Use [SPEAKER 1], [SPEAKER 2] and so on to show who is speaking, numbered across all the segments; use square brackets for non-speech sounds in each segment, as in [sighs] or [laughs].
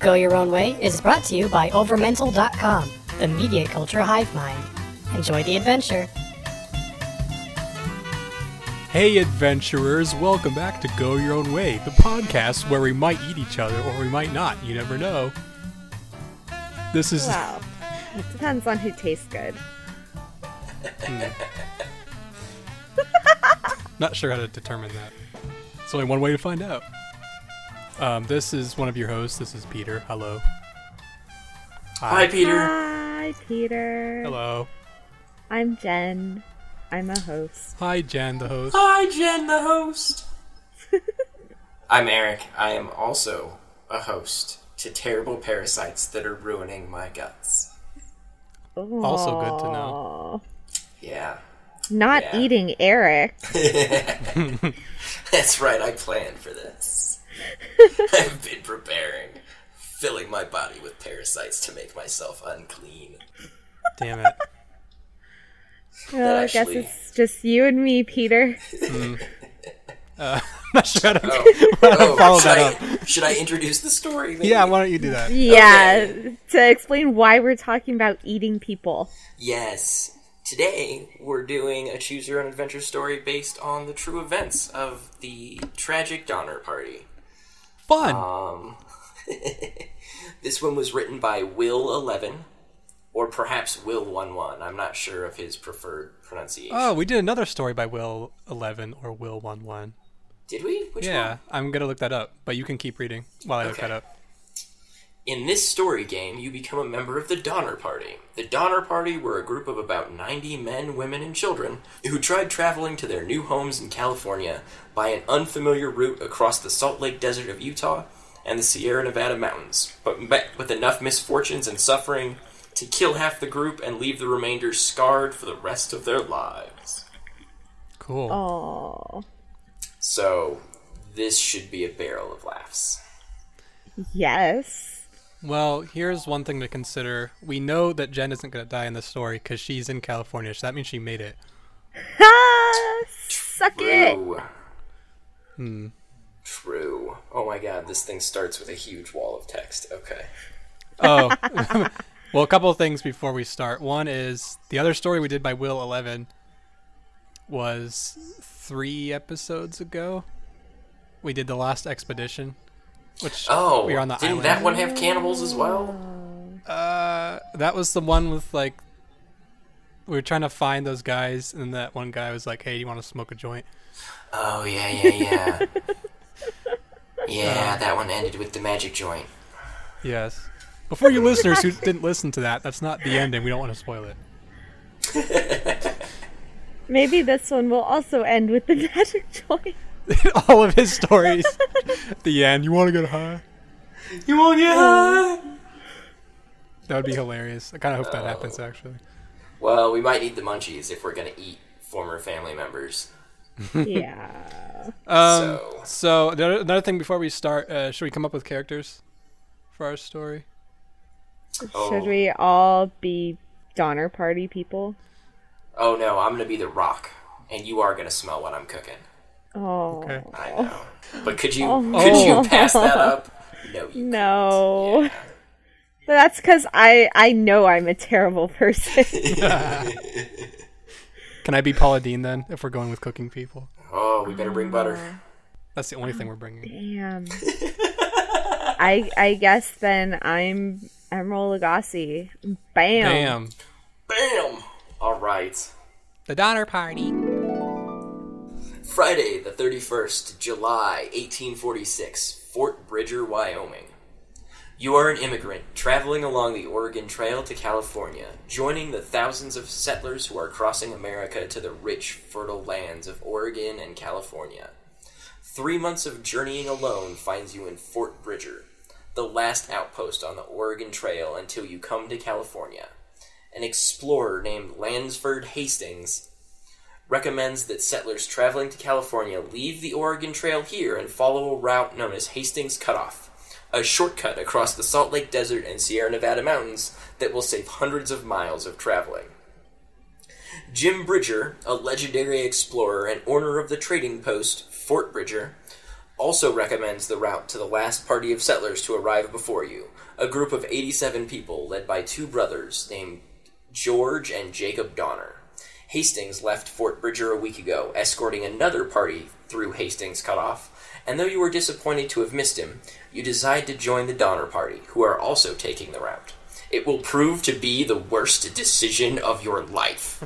[SPEAKER 1] Go Your Own Way is brought to you by Overmental.com, the media culture hive mind. Enjoy the adventure.
[SPEAKER 2] Hey, adventurers, welcome back to Go Your Own Way, the podcast where we might eat each other or we might not. You never know. This is.
[SPEAKER 3] Well, it depends on who tastes good. Hmm. [laughs]
[SPEAKER 2] Not sure how to determine that. It's only one way to find out. Um, this is one of your hosts. This is Peter. Hello.
[SPEAKER 4] Hi, Peter.
[SPEAKER 3] Hi, Peter.
[SPEAKER 2] Hello.
[SPEAKER 3] I'm Jen. I'm a host.
[SPEAKER 2] Hi, Jen, the host.
[SPEAKER 4] Hi, Jen, the host. [laughs] I'm Eric. I am also a host to terrible parasites that are ruining my guts.
[SPEAKER 2] Also good to know. [laughs]
[SPEAKER 4] Yeah,
[SPEAKER 3] Not
[SPEAKER 4] Yeah.
[SPEAKER 3] eating Eric. [laughs]
[SPEAKER 4] that's right. I planned for this. [laughs] I've been preparing, filling my body with parasites to make myself unclean.
[SPEAKER 2] Damn it.
[SPEAKER 3] Well, I guess
[SPEAKER 4] actually-
[SPEAKER 3] it's just you and me, Peter. Mm.
[SPEAKER 2] Uh, [laughs] not sure how to.
[SPEAKER 4] Oh, [laughs] oh
[SPEAKER 2] follow
[SPEAKER 4] should,
[SPEAKER 2] that
[SPEAKER 4] I, should I introduce the story? maybe?
[SPEAKER 2] Yeah, why don't you do that?
[SPEAKER 3] Yeah,
[SPEAKER 4] Okay.
[SPEAKER 3] to explain why we're talking about eating people.
[SPEAKER 4] Yes. Today, we're doing a choose your own adventure story based on the true events of the tragic Donner Party.
[SPEAKER 2] Fun.
[SPEAKER 4] Um, [laughs] this one was written by Will Eleven, or perhaps Will One One. I'm not sure of his preferred pronunciation.
[SPEAKER 2] oh, we did another story by Will Eleven or Will One One.
[SPEAKER 4] Did we? Which
[SPEAKER 2] Yeah,
[SPEAKER 4] one?
[SPEAKER 2] I'm gonna look that up, but you can keep reading while I look
[SPEAKER 4] Okay.
[SPEAKER 2] that up.
[SPEAKER 4] In this story game, you become a member of the Donner Party. The Donner Party were a group of about 90 men, women, and children who tried traveling to their new homes in California by an unfamiliar route across the Salt Lake Desert of Utah and the Sierra Nevada mountains, but met with enough misfortunes and suffering to kill half the group and leave the remainder scarred for the rest of their lives.
[SPEAKER 2] Cool.
[SPEAKER 3] Oh,
[SPEAKER 4] So, this should be a barrel of laughs.
[SPEAKER 3] yes.
[SPEAKER 2] Well, here's one thing to consider. We know that Jen isn't gonna die in this story because she's in California, so that means she made it.
[SPEAKER 3] Ah, suck it.
[SPEAKER 4] True. Hmm. True. Oh my god, this thing starts with a huge wall of text. Okay.
[SPEAKER 2] Oh, [laughs] [laughs] well, a couple of things before we start. One is the other story we did by Will Eleven was three episodes ago. We did the last expedition, which
[SPEAKER 4] Oh,
[SPEAKER 2] we were on the
[SPEAKER 4] didn't
[SPEAKER 2] island.
[SPEAKER 4] that one have cannibals as well?
[SPEAKER 2] Uh, that was the one with like we were trying to find those guys, and that one guy was like, "Hey, do you want to smoke a joint?"
[SPEAKER 4] Oh yeah, yeah, yeah. [laughs] yeah, that one ended with the magic joint.
[SPEAKER 2] Yes. Before you [laughs] listeners who didn't listen to that, that's not the ending. We don't want to spoil it. [laughs]
[SPEAKER 3] Maybe this one will also end with the magic joint. [laughs]
[SPEAKER 2] All of his stories. At [laughs] the end, you want to get high?
[SPEAKER 4] You won't get high.
[SPEAKER 2] That would be hilarious. I kind of hope that happens actually.
[SPEAKER 4] Well, we might need the munchies if we're gonna eat former family members. [laughs]
[SPEAKER 3] yeah.
[SPEAKER 2] Um,
[SPEAKER 4] So-
[SPEAKER 2] so, another thing before we start, uh, should we come up with characters for our story?
[SPEAKER 4] Oh.
[SPEAKER 3] Should we all be Donner Party people?
[SPEAKER 4] Oh no, I'm gonna be the rock, and you are gonna smell what I'm cooking.
[SPEAKER 3] Oh.
[SPEAKER 2] Okay.
[SPEAKER 4] I know. But could you
[SPEAKER 3] Oh.
[SPEAKER 4] could you pass that [laughs] up? No. You
[SPEAKER 3] No.
[SPEAKER 4] Yeah.
[SPEAKER 3] But that's because I I know I'm a terrible person. [laughs] [laughs]
[SPEAKER 2] Can I be Paula Deen then, if we're going with cooking people?
[SPEAKER 4] Oh, we better bring butter. Oh.
[SPEAKER 2] That's the only thing we're bringing.
[SPEAKER 3] Damn. I I guess then I'm Emeril Lagasse. Bam.
[SPEAKER 2] Bam.
[SPEAKER 4] Bam! All right.
[SPEAKER 2] The Donner Party.
[SPEAKER 4] Friday, the 31st, July 1846, Fort Bridger, Wyoming. You are an immigrant traveling along the Oregon Trail to California, joining the thousands of settlers who are crossing America to the rich, fertile lands of Oregon and California. Three months of journeying alone finds you in Fort Bridger, the last outpost on the Oregon Trail until you come to California. An explorer named Lansford Hastings recommends that settlers traveling to California leave the Oregon Trail here and follow a route known as Hastings Cutoff, a shortcut across the Salt Lake Desert and Sierra Nevada mountains that will save hundreds of miles of traveling. Jim Bridger, a legendary explorer and owner of the trading post Fort Bridger, also recommends the route to the last party of settlers to arrive before you, a group of 87 people led by two brothers named George and Jacob Donner. Hastings left Fort Bridger a week ago, escorting another party through Hastings Cutoff, and though you were disappointed to have missed him, you decide to join the Donner Party, who are also taking the route. It will prove to be the worst decision of your life.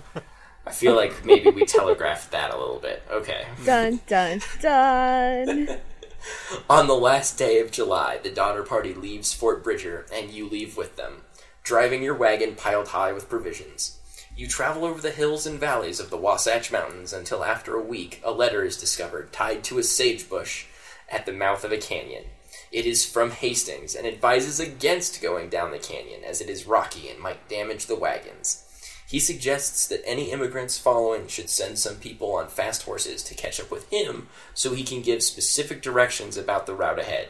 [SPEAKER 4] I feel like maybe we telegraphed that a little bit. Okay.
[SPEAKER 3] Dun dun dun. [laughs]
[SPEAKER 4] On the last day of July, the Donner Party leaves Fort Bridger, and you leave with them, driving your wagon piled high with provisions. You travel over the hills and valleys of the Wasatch Mountains until after a week a letter is discovered tied to a sage bush at the mouth of a canyon. It is from Hastings and advises against going down the canyon as it is rocky and might damage the wagons. He suggests that any immigrants following should send some people on fast horses to catch up with him so he can give specific directions about the route ahead.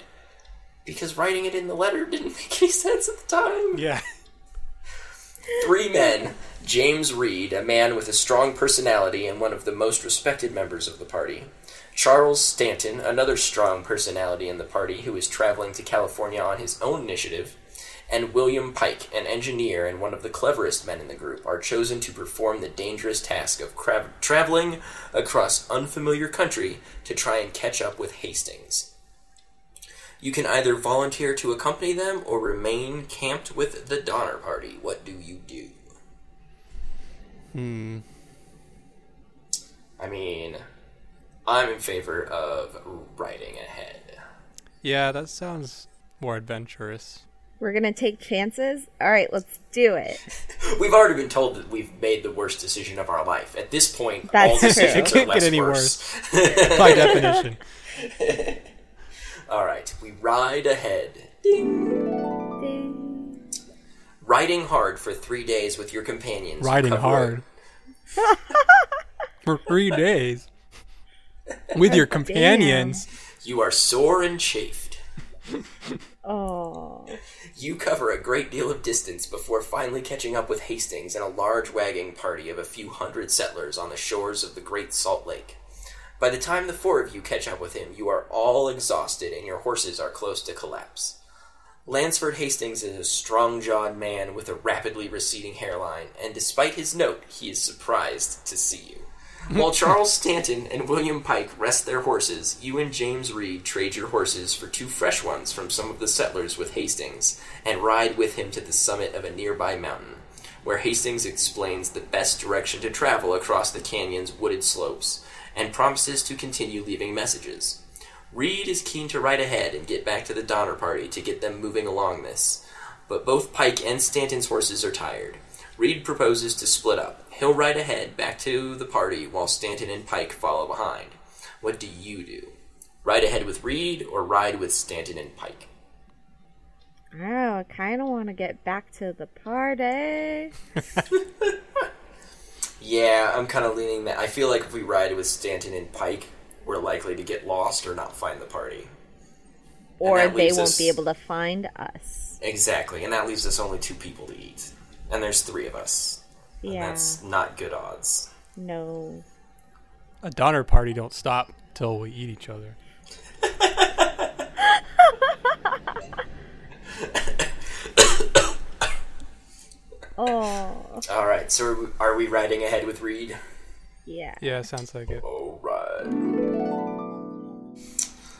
[SPEAKER 4] Because writing it in the letter didn't [laughs] make any sense at the time.
[SPEAKER 2] Yeah.
[SPEAKER 4] Three men James Reed, a man with a strong personality and one of the most respected members of the party. Charles Stanton, another strong personality in the party who is traveling to California on his own initiative. And William Pike, an engineer and one of the cleverest men in the group, are chosen to perform the dangerous task of cra- traveling across unfamiliar country to try and catch up with Hastings. You can either volunteer to accompany them or remain camped with the Donner Party. What do you do?
[SPEAKER 2] Hmm.
[SPEAKER 4] I mean, I'm in favor of riding ahead.
[SPEAKER 2] Yeah, that sounds more adventurous.
[SPEAKER 3] We're gonna take chances. All right, let's do it. [laughs]
[SPEAKER 4] We've already been told that we've made the worst decision of our life. At this point,
[SPEAKER 3] That's
[SPEAKER 4] all
[SPEAKER 3] true.
[SPEAKER 4] decisions
[SPEAKER 2] It can't
[SPEAKER 4] are less
[SPEAKER 2] get any
[SPEAKER 4] worse. [laughs]
[SPEAKER 2] By definition. [laughs]
[SPEAKER 4] all right, we ride ahead.
[SPEAKER 3] Ding.
[SPEAKER 4] Riding hard for three days with your companions.
[SPEAKER 2] Riding hard. For three days. With your companions.
[SPEAKER 4] You are sore and chafed.
[SPEAKER 3] Oh.
[SPEAKER 4] You cover a great deal of distance before finally catching up with Hastings and a large wagging party of a few hundred settlers on the shores of the Great Salt Lake. By the time the four of you catch up with him, you are all exhausted and your horses are close to collapse. Lansford Hastings is a strong jawed man with a rapidly receding hairline, and despite his note, he is surprised to see you. [laughs] While Charles Stanton and William Pike rest their horses, you and James Reed trade your horses for two fresh ones from some of the settlers with Hastings, and ride with him to the summit of a nearby mountain, where Hastings explains the best direction to travel across the canyon's wooded slopes, and promises to continue leaving messages. Reed is keen to ride ahead and get back to the Donner Party to get them moving along this, but both Pike and Stanton's horses are tired. Reed proposes to split up. He'll ride ahead back to the party while Stanton and Pike follow behind. What do you do? Ride ahead with Reed or ride with Stanton and Pike?
[SPEAKER 3] Oh, I kind of want to get back to the party. [laughs]
[SPEAKER 4] Yeah, I'm kind of leaning that. I feel like if we ride with Stanton and Pike, we're likely to get lost or not find the party.
[SPEAKER 3] Or
[SPEAKER 4] that
[SPEAKER 3] they won't
[SPEAKER 4] us-
[SPEAKER 3] be able to find us.
[SPEAKER 4] Exactly, and that leaves us only two people to eat. And there's three of us. And
[SPEAKER 3] Yeah.
[SPEAKER 4] that's not good odds.
[SPEAKER 3] No.
[SPEAKER 2] A Donner party don't stop till we eat each other. [laughs]
[SPEAKER 3] Oh.
[SPEAKER 4] All right, so are we riding ahead with Reed?
[SPEAKER 3] Yeah.
[SPEAKER 2] Yeah, sounds like it.
[SPEAKER 4] All right.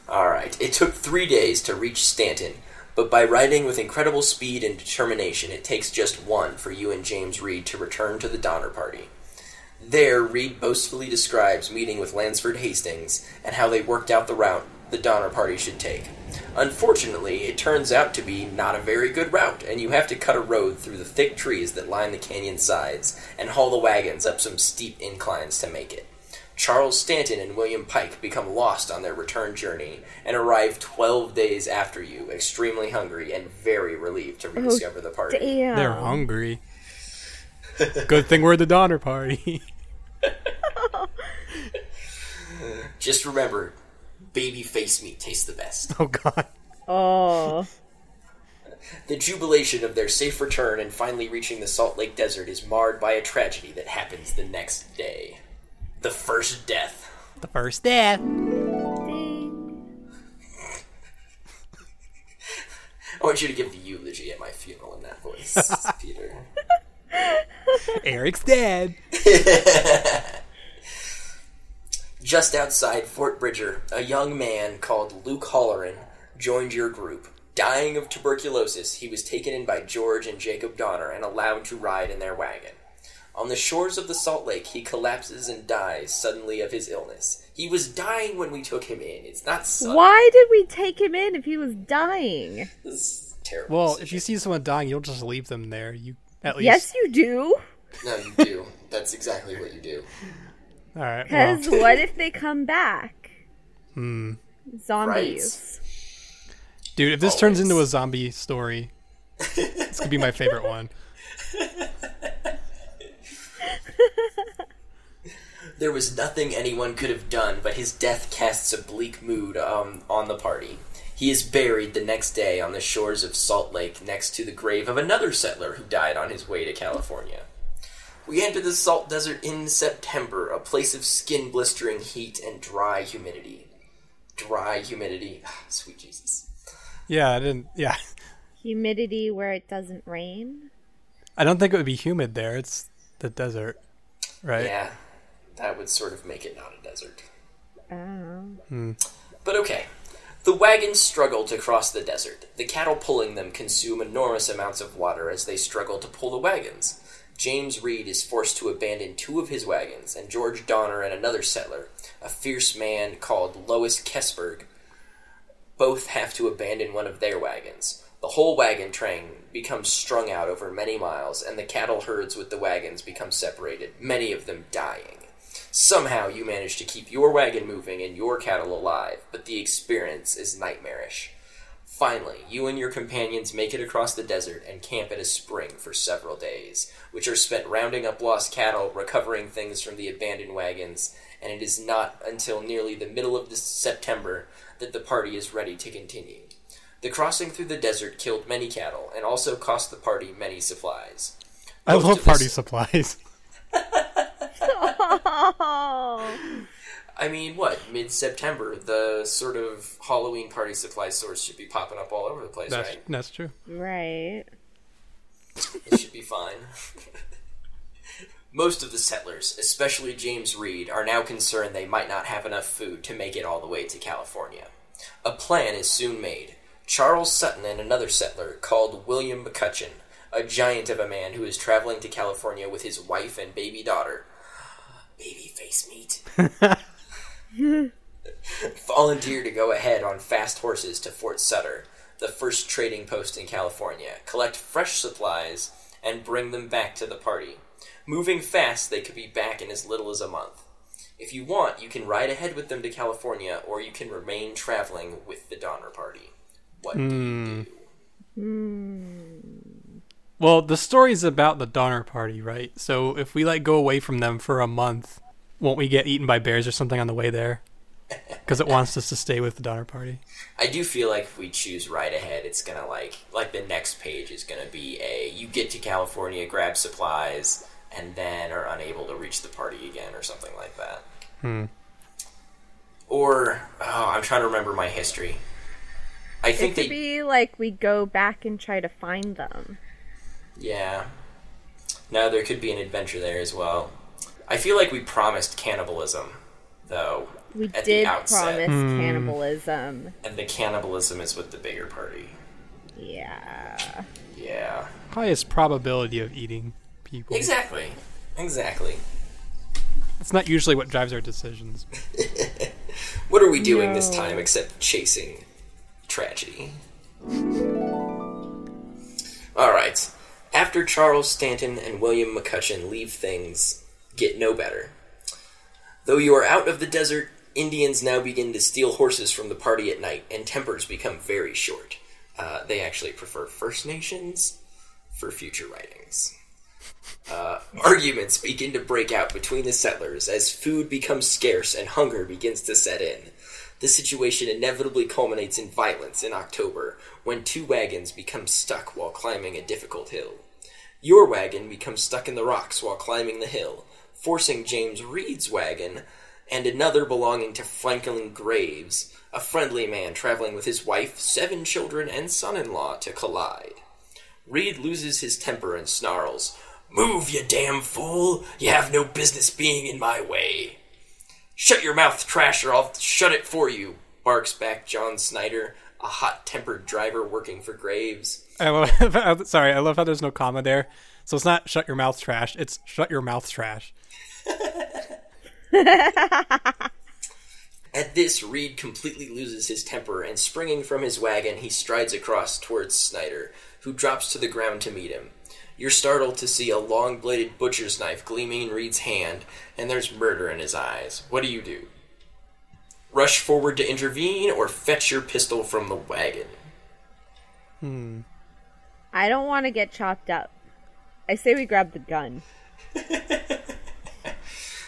[SPEAKER 4] All right. It took three days to reach Stanton, but by riding with incredible speed and determination, it takes just one for you and James Reed to return to the Donner Party. There, Reed boastfully describes meeting with Lansford Hastings and how they worked out the route the Donner Party should take. Unfortunately, it turns out to be not a very good route, and you have to cut a road through the thick trees that line the canyon sides and haul the wagons up some steep inclines to make it. Charles Stanton and William Pike become lost on their return journey and arrive 12 days after you, extremely hungry and very relieved to oh, rediscover the party.
[SPEAKER 3] Damn.
[SPEAKER 2] They're hungry. Good thing we're the Donner party. [laughs]
[SPEAKER 4] Just remember, baby face meat tastes the best.
[SPEAKER 2] oh god.
[SPEAKER 3] Oh. [laughs]
[SPEAKER 4] The jubilation of their safe return and finally reaching the Salt Lake Desert is marred by a tragedy that happens the next day. The first death.
[SPEAKER 2] The first death.
[SPEAKER 3] I
[SPEAKER 4] want you to give the eulogy at my funeral in that voice, [laughs] Peter.
[SPEAKER 2] Eric's dead. [laughs]
[SPEAKER 4] Just outside Fort Bridger, a young man called Luke Halloran joined your group. Dying of tuberculosis, he was taken in by George and Jacob Donner and allowed to ride in their wagon. On the shores of the Salt Lake, he collapses and dies suddenly of his illness. He was dying when we took him in. It's not sudden.
[SPEAKER 3] Why did we take him in if he was dying?
[SPEAKER 4] This is a terrible.
[SPEAKER 2] Well, if you see someone dying, you don't just leave them there. You at least.
[SPEAKER 3] Yes, you do.
[SPEAKER 4] No, you do. That's exactly what you do.
[SPEAKER 2] All right. well,
[SPEAKER 3] Because what if they come back?
[SPEAKER 2] hmm.
[SPEAKER 3] Zombies.
[SPEAKER 2] Dude, if this turns into a zombie story, it's gonna be my favorite [laughs] one. [laughs]
[SPEAKER 4] There was nothing anyone could have done, but his death casts a bleak mood um, on the party. He is buried the next day on the shores of Salt Lake next to the grave of another settler who died on his way to California. We enter the salt desert in September, a place of skin blistering heat and dry humidity. Dry humidity. Ah, Sweet Jesus.
[SPEAKER 2] Yeah, I didn't. Yeah,
[SPEAKER 3] Humidity where it doesn't rain.
[SPEAKER 2] I don't think it would be humid there. It's the desert, right?
[SPEAKER 4] Yeah, that would sort of make it not a desert.
[SPEAKER 3] Oh. Hmm.
[SPEAKER 4] But okay. The wagons struggle to cross the desert. The cattle pulling them consume enormous amounts of water as they struggle to pull the wagons. James Reed is forced to abandon two of his wagons, and George Donner and another settler, a fierce man called Lois Keseberg, both have to abandon one of their wagons. The whole wagon train becomes strung out over many miles, and the cattle herds with the wagons become separated, many of them dying. Somehow you manage to keep your wagon moving and your cattle alive, but the experience is nightmarish. Finally, you and your companions make it across the desert and camp at a spring for several days, which are spent rounding up lost cattle, recovering things from the abandoned wagons, and it is not until nearly the middle of September that the party is ready to continue. The crossing through the desert killed many cattle and also cost the party many supplies.
[SPEAKER 2] I
[SPEAKER 4] Most
[SPEAKER 2] love party
[SPEAKER 4] this-
[SPEAKER 2] supplies.
[SPEAKER 3] Oh. [laughs] [laughs]
[SPEAKER 4] I mean, what? Mid September, the sort of Halloween party supply stores should be popping up all over the place,
[SPEAKER 2] That's
[SPEAKER 4] right?
[SPEAKER 2] that's true.
[SPEAKER 3] right.
[SPEAKER 4] It should be fine. [laughs] Most of the settlers, especially James Reed, are now concerned they might not have enough food to make it all the way to California. A plan is soon made. Charles Stanton and another settler, called William McCutcheon, a giant of a man who is traveling to California with his wife and baby daughter. [gasps] Baby face meat. [laughs] volunteer to go ahead on fast horses to Fort Sutter, the first trading post in California, collect fresh supplies, and bring them back to the party. Moving fast, they could be back in as little as a month. If you want, you can ride ahead with them to California, or you can remain traveling with the Donner Party. What do you do?
[SPEAKER 2] Well, the story's about the Donner Party, right? So if we like go away from them for a month, won't we get eaten by bears or something on the way there? [laughs] Because it wants us to stay with the Donner Party.
[SPEAKER 4] I do feel like if we choose right ahead, it's gonna like like the next page is gonna be a you get to California, grab supplies, and then are unable to reach the party again or something like that.
[SPEAKER 2] Hmm.
[SPEAKER 4] Or oh, I'm trying to remember my history. I
[SPEAKER 3] It
[SPEAKER 4] think
[SPEAKER 3] could
[SPEAKER 4] they
[SPEAKER 3] be like we go back and try to find them.
[SPEAKER 4] yeah. Now there could be an adventure there as well. I feel like we promised cannibalism, though.
[SPEAKER 3] We
[SPEAKER 4] at
[SPEAKER 3] did
[SPEAKER 4] the outset,
[SPEAKER 3] promise
[SPEAKER 2] Hmm.
[SPEAKER 3] cannibalism.
[SPEAKER 4] and the cannibalism is with the bigger party.
[SPEAKER 3] Yeah.
[SPEAKER 4] Yeah.
[SPEAKER 2] Highest probability of eating people.
[SPEAKER 4] Exactly. Exactly.
[SPEAKER 2] It's not usually what drives our decisions. [laughs]
[SPEAKER 4] What are we doing this time except chasing tragedy? Alright. After Charles Stanton and William McCutcheon leave things get no better. Though you are out of the desert, Indians now begin to steal horses from the party at night, and tempers become very short. Uh, they actually prefer First Nations for future writings. Uh, arguments begin to break out between the settlers as food becomes scarce and hunger begins to set in. The situation inevitably culminates in violence in October when two wagons become stuck while climbing a difficult hill. Your wagon becomes stuck in the rocks while climbing the hill, forcing James Reed's wagon and another belonging to Franklin Graves, a friendly man traveling with his wife, seven children, and son in law to collide. Reed loses his temper and snarls, Move, you damn fool! You have no business being in my way. Shut your mouth, trash, or I'll shut it for you, barks back John Snyder, a hot tempered driver working for Graves.
[SPEAKER 2] I love, [laughs] sorry, I love how there's no comma there. So it's not shut your mouth trash, it's shut your mouth trash.
[SPEAKER 4] At this, Reed completely loses his temper, and springing from his wagon, he strides across towards Snyder, who drops to the ground to meet him. You're startled to see a long bladed butcher's knife gleaming in Reed's hand, and there's murder in his eyes. What do you do? Rush forward to intervene, or fetch your pistol from the wagon? Hmm.
[SPEAKER 3] I don't want to get chopped up. I say we grab the gun. [laughs]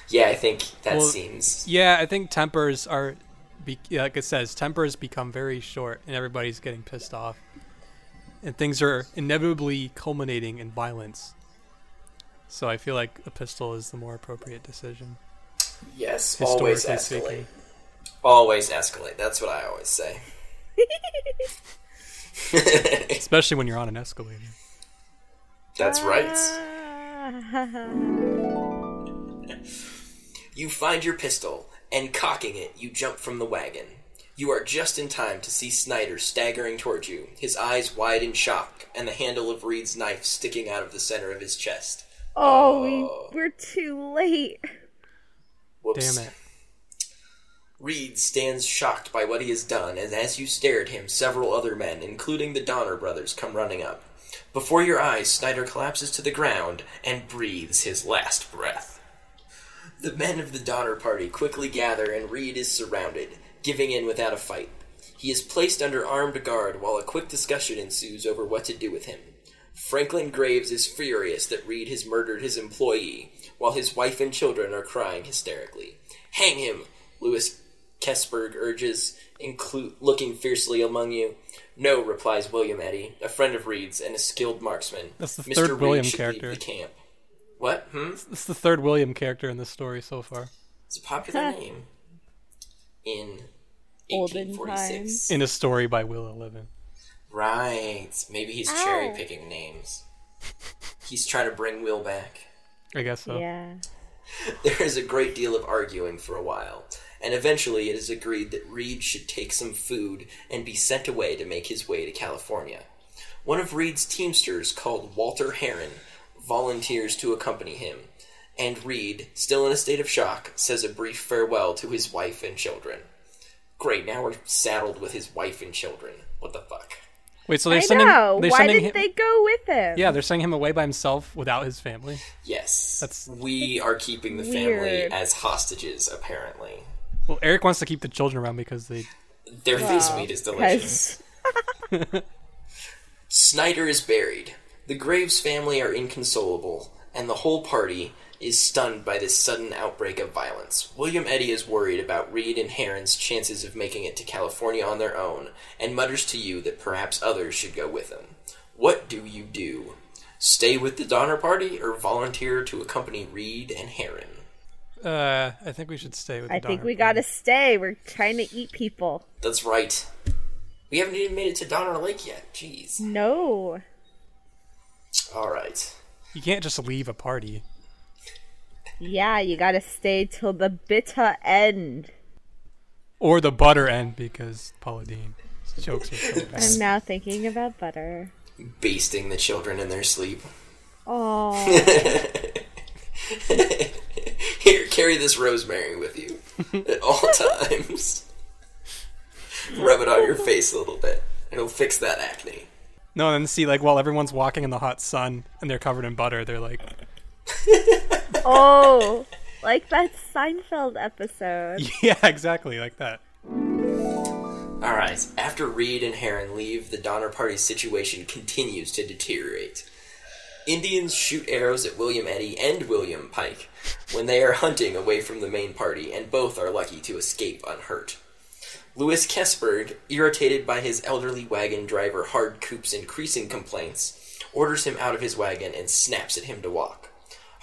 [SPEAKER 4] Yeah, I think that
[SPEAKER 2] Well,
[SPEAKER 4] seems.
[SPEAKER 2] Yeah, I think tempers are, be, like it says, tempers become very short, and everybody's getting pissed off, and things are inevitably culminating in violence. So I feel like a pistol is the more appropriate decision.
[SPEAKER 4] Yes, always escalate.
[SPEAKER 2] speaking.
[SPEAKER 4] Always escalate. That's what I always say. [laughs] [laughs]
[SPEAKER 2] especially when you're on an escalator.
[SPEAKER 4] That's right. [laughs] You find your pistol, and cocking it, you jump from the wagon. You are just in time to see Snyder staggering toward you, his eyes wide in shock, and the handle of Reed's knife sticking out of the center of his chest.
[SPEAKER 3] oh, we, oh. we're too late.
[SPEAKER 4] Whoops.
[SPEAKER 2] Damn it.
[SPEAKER 4] Reed stands shocked by what he has done, and as you stare at him, several other men, including the Donner brothers, come running up. Before your eyes, Snyder collapses to the ground and breathes his last breath. The men of the Donner Party quickly gather, and Reed is surrounded, giving in without a fight. He is placed under armed guard while a quick discussion ensues over what to do with him. Franklin Graves is furious that Reed has murdered his employee, while his wife and children are crying hysterically. Hang him, Lewis Keseberg urges, inclu- looking fiercely among you. No, replies William Eddy, a friend of Reed's and a skilled marksman.
[SPEAKER 2] That's the
[SPEAKER 4] Mr.
[SPEAKER 2] third
[SPEAKER 4] Reed
[SPEAKER 2] William character.
[SPEAKER 4] the camp. What? Hmm?
[SPEAKER 2] It's the third William character in this story so far.
[SPEAKER 4] It's a popular name in
[SPEAKER 3] Olden
[SPEAKER 4] 1846.
[SPEAKER 2] In a story by Will Eleven.
[SPEAKER 4] Right. Maybe he's
[SPEAKER 3] Ow.
[SPEAKER 4] cherry picking names. [laughs] He's trying to bring Will back.
[SPEAKER 2] I guess so.
[SPEAKER 3] Yeah. [laughs]
[SPEAKER 4] There is a great deal of arguing for a while, and eventually it is agreed that Reed should take some food and be sent away to make his way to California. One of Reed's teamsters, called Walter Herron, volunteers to accompany him, and Reed, still in a state of shock, says a brief farewell to his wife and children. Great, now we're saddled with his wife and children. What the fuck?
[SPEAKER 2] Wait, so they're
[SPEAKER 3] I
[SPEAKER 2] sending
[SPEAKER 3] know.
[SPEAKER 2] they're
[SPEAKER 3] Why
[SPEAKER 2] sending
[SPEAKER 3] didn't
[SPEAKER 2] him,
[SPEAKER 3] they go with him?
[SPEAKER 2] Yeah, they're sending him away by himself without his family.
[SPEAKER 4] Yes.
[SPEAKER 2] That's-
[SPEAKER 4] we are keeping the family as hostages, apparently.
[SPEAKER 2] Well, Eric wants to keep the children around because they
[SPEAKER 4] Their face meat is delicious. [laughs] Snyder is buried. The Graves family are inconsolable, and the whole party is stunned by this sudden outbreak of violence. William Eddy is worried about Reed and Herron's chances of making it to California on their own, and mutters to you that perhaps others should go with them. What do you do? Stay with the Donner Party or volunteer to accompany Reed and Herron?
[SPEAKER 2] uh I think we should stay with the
[SPEAKER 3] I think we
[SPEAKER 2] Party.
[SPEAKER 3] gotta stay. We're trying to eat people.
[SPEAKER 4] That's right. We haven't even made it to Donner Lake yet. Jeez.
[SPEAKER 3] No.
[SPEAKER 4] All right.
[SPEAKER 2] You can't just leave a party.
[SPEAKER 3] Yeah, you gotta stay till the bitter end.
[SPEAKER 2] Or the butter end because Paula Deen jokes are so bad.
[SPEAKER 3] I'm now thinking about butter.
[SPEAKER 4] Basting the children in their sleep.
[SPEAKER 3] Oh, [laughs]
[SPEAKER 4] Here, carry this rosemary with you at all [laughs] times. Rub it on your face a little bit. It'll fix that acne.
[SPEAKER 2] No, and then see like while everyone's walking in the hot sun and they're covered in butter, they're like [laughs]
[SPEAKER 3] oh, like that Seinfeld episode.
[SPEAKER 2] Yeah, exactly, like that.
[SPEAKER 4] Alright, after Reed and Herron leave, the Donner Party's situation continues to deteriorate. Indians shoot arrows at William Eddy and William Pike when they are hunting away from the main party, and both are lucky to escape unhurt. Louis Keseberg, irritated by his elderly wagon driver Hardcoop's increasing complaints, orders him out of his wagon and snaps at him to walk.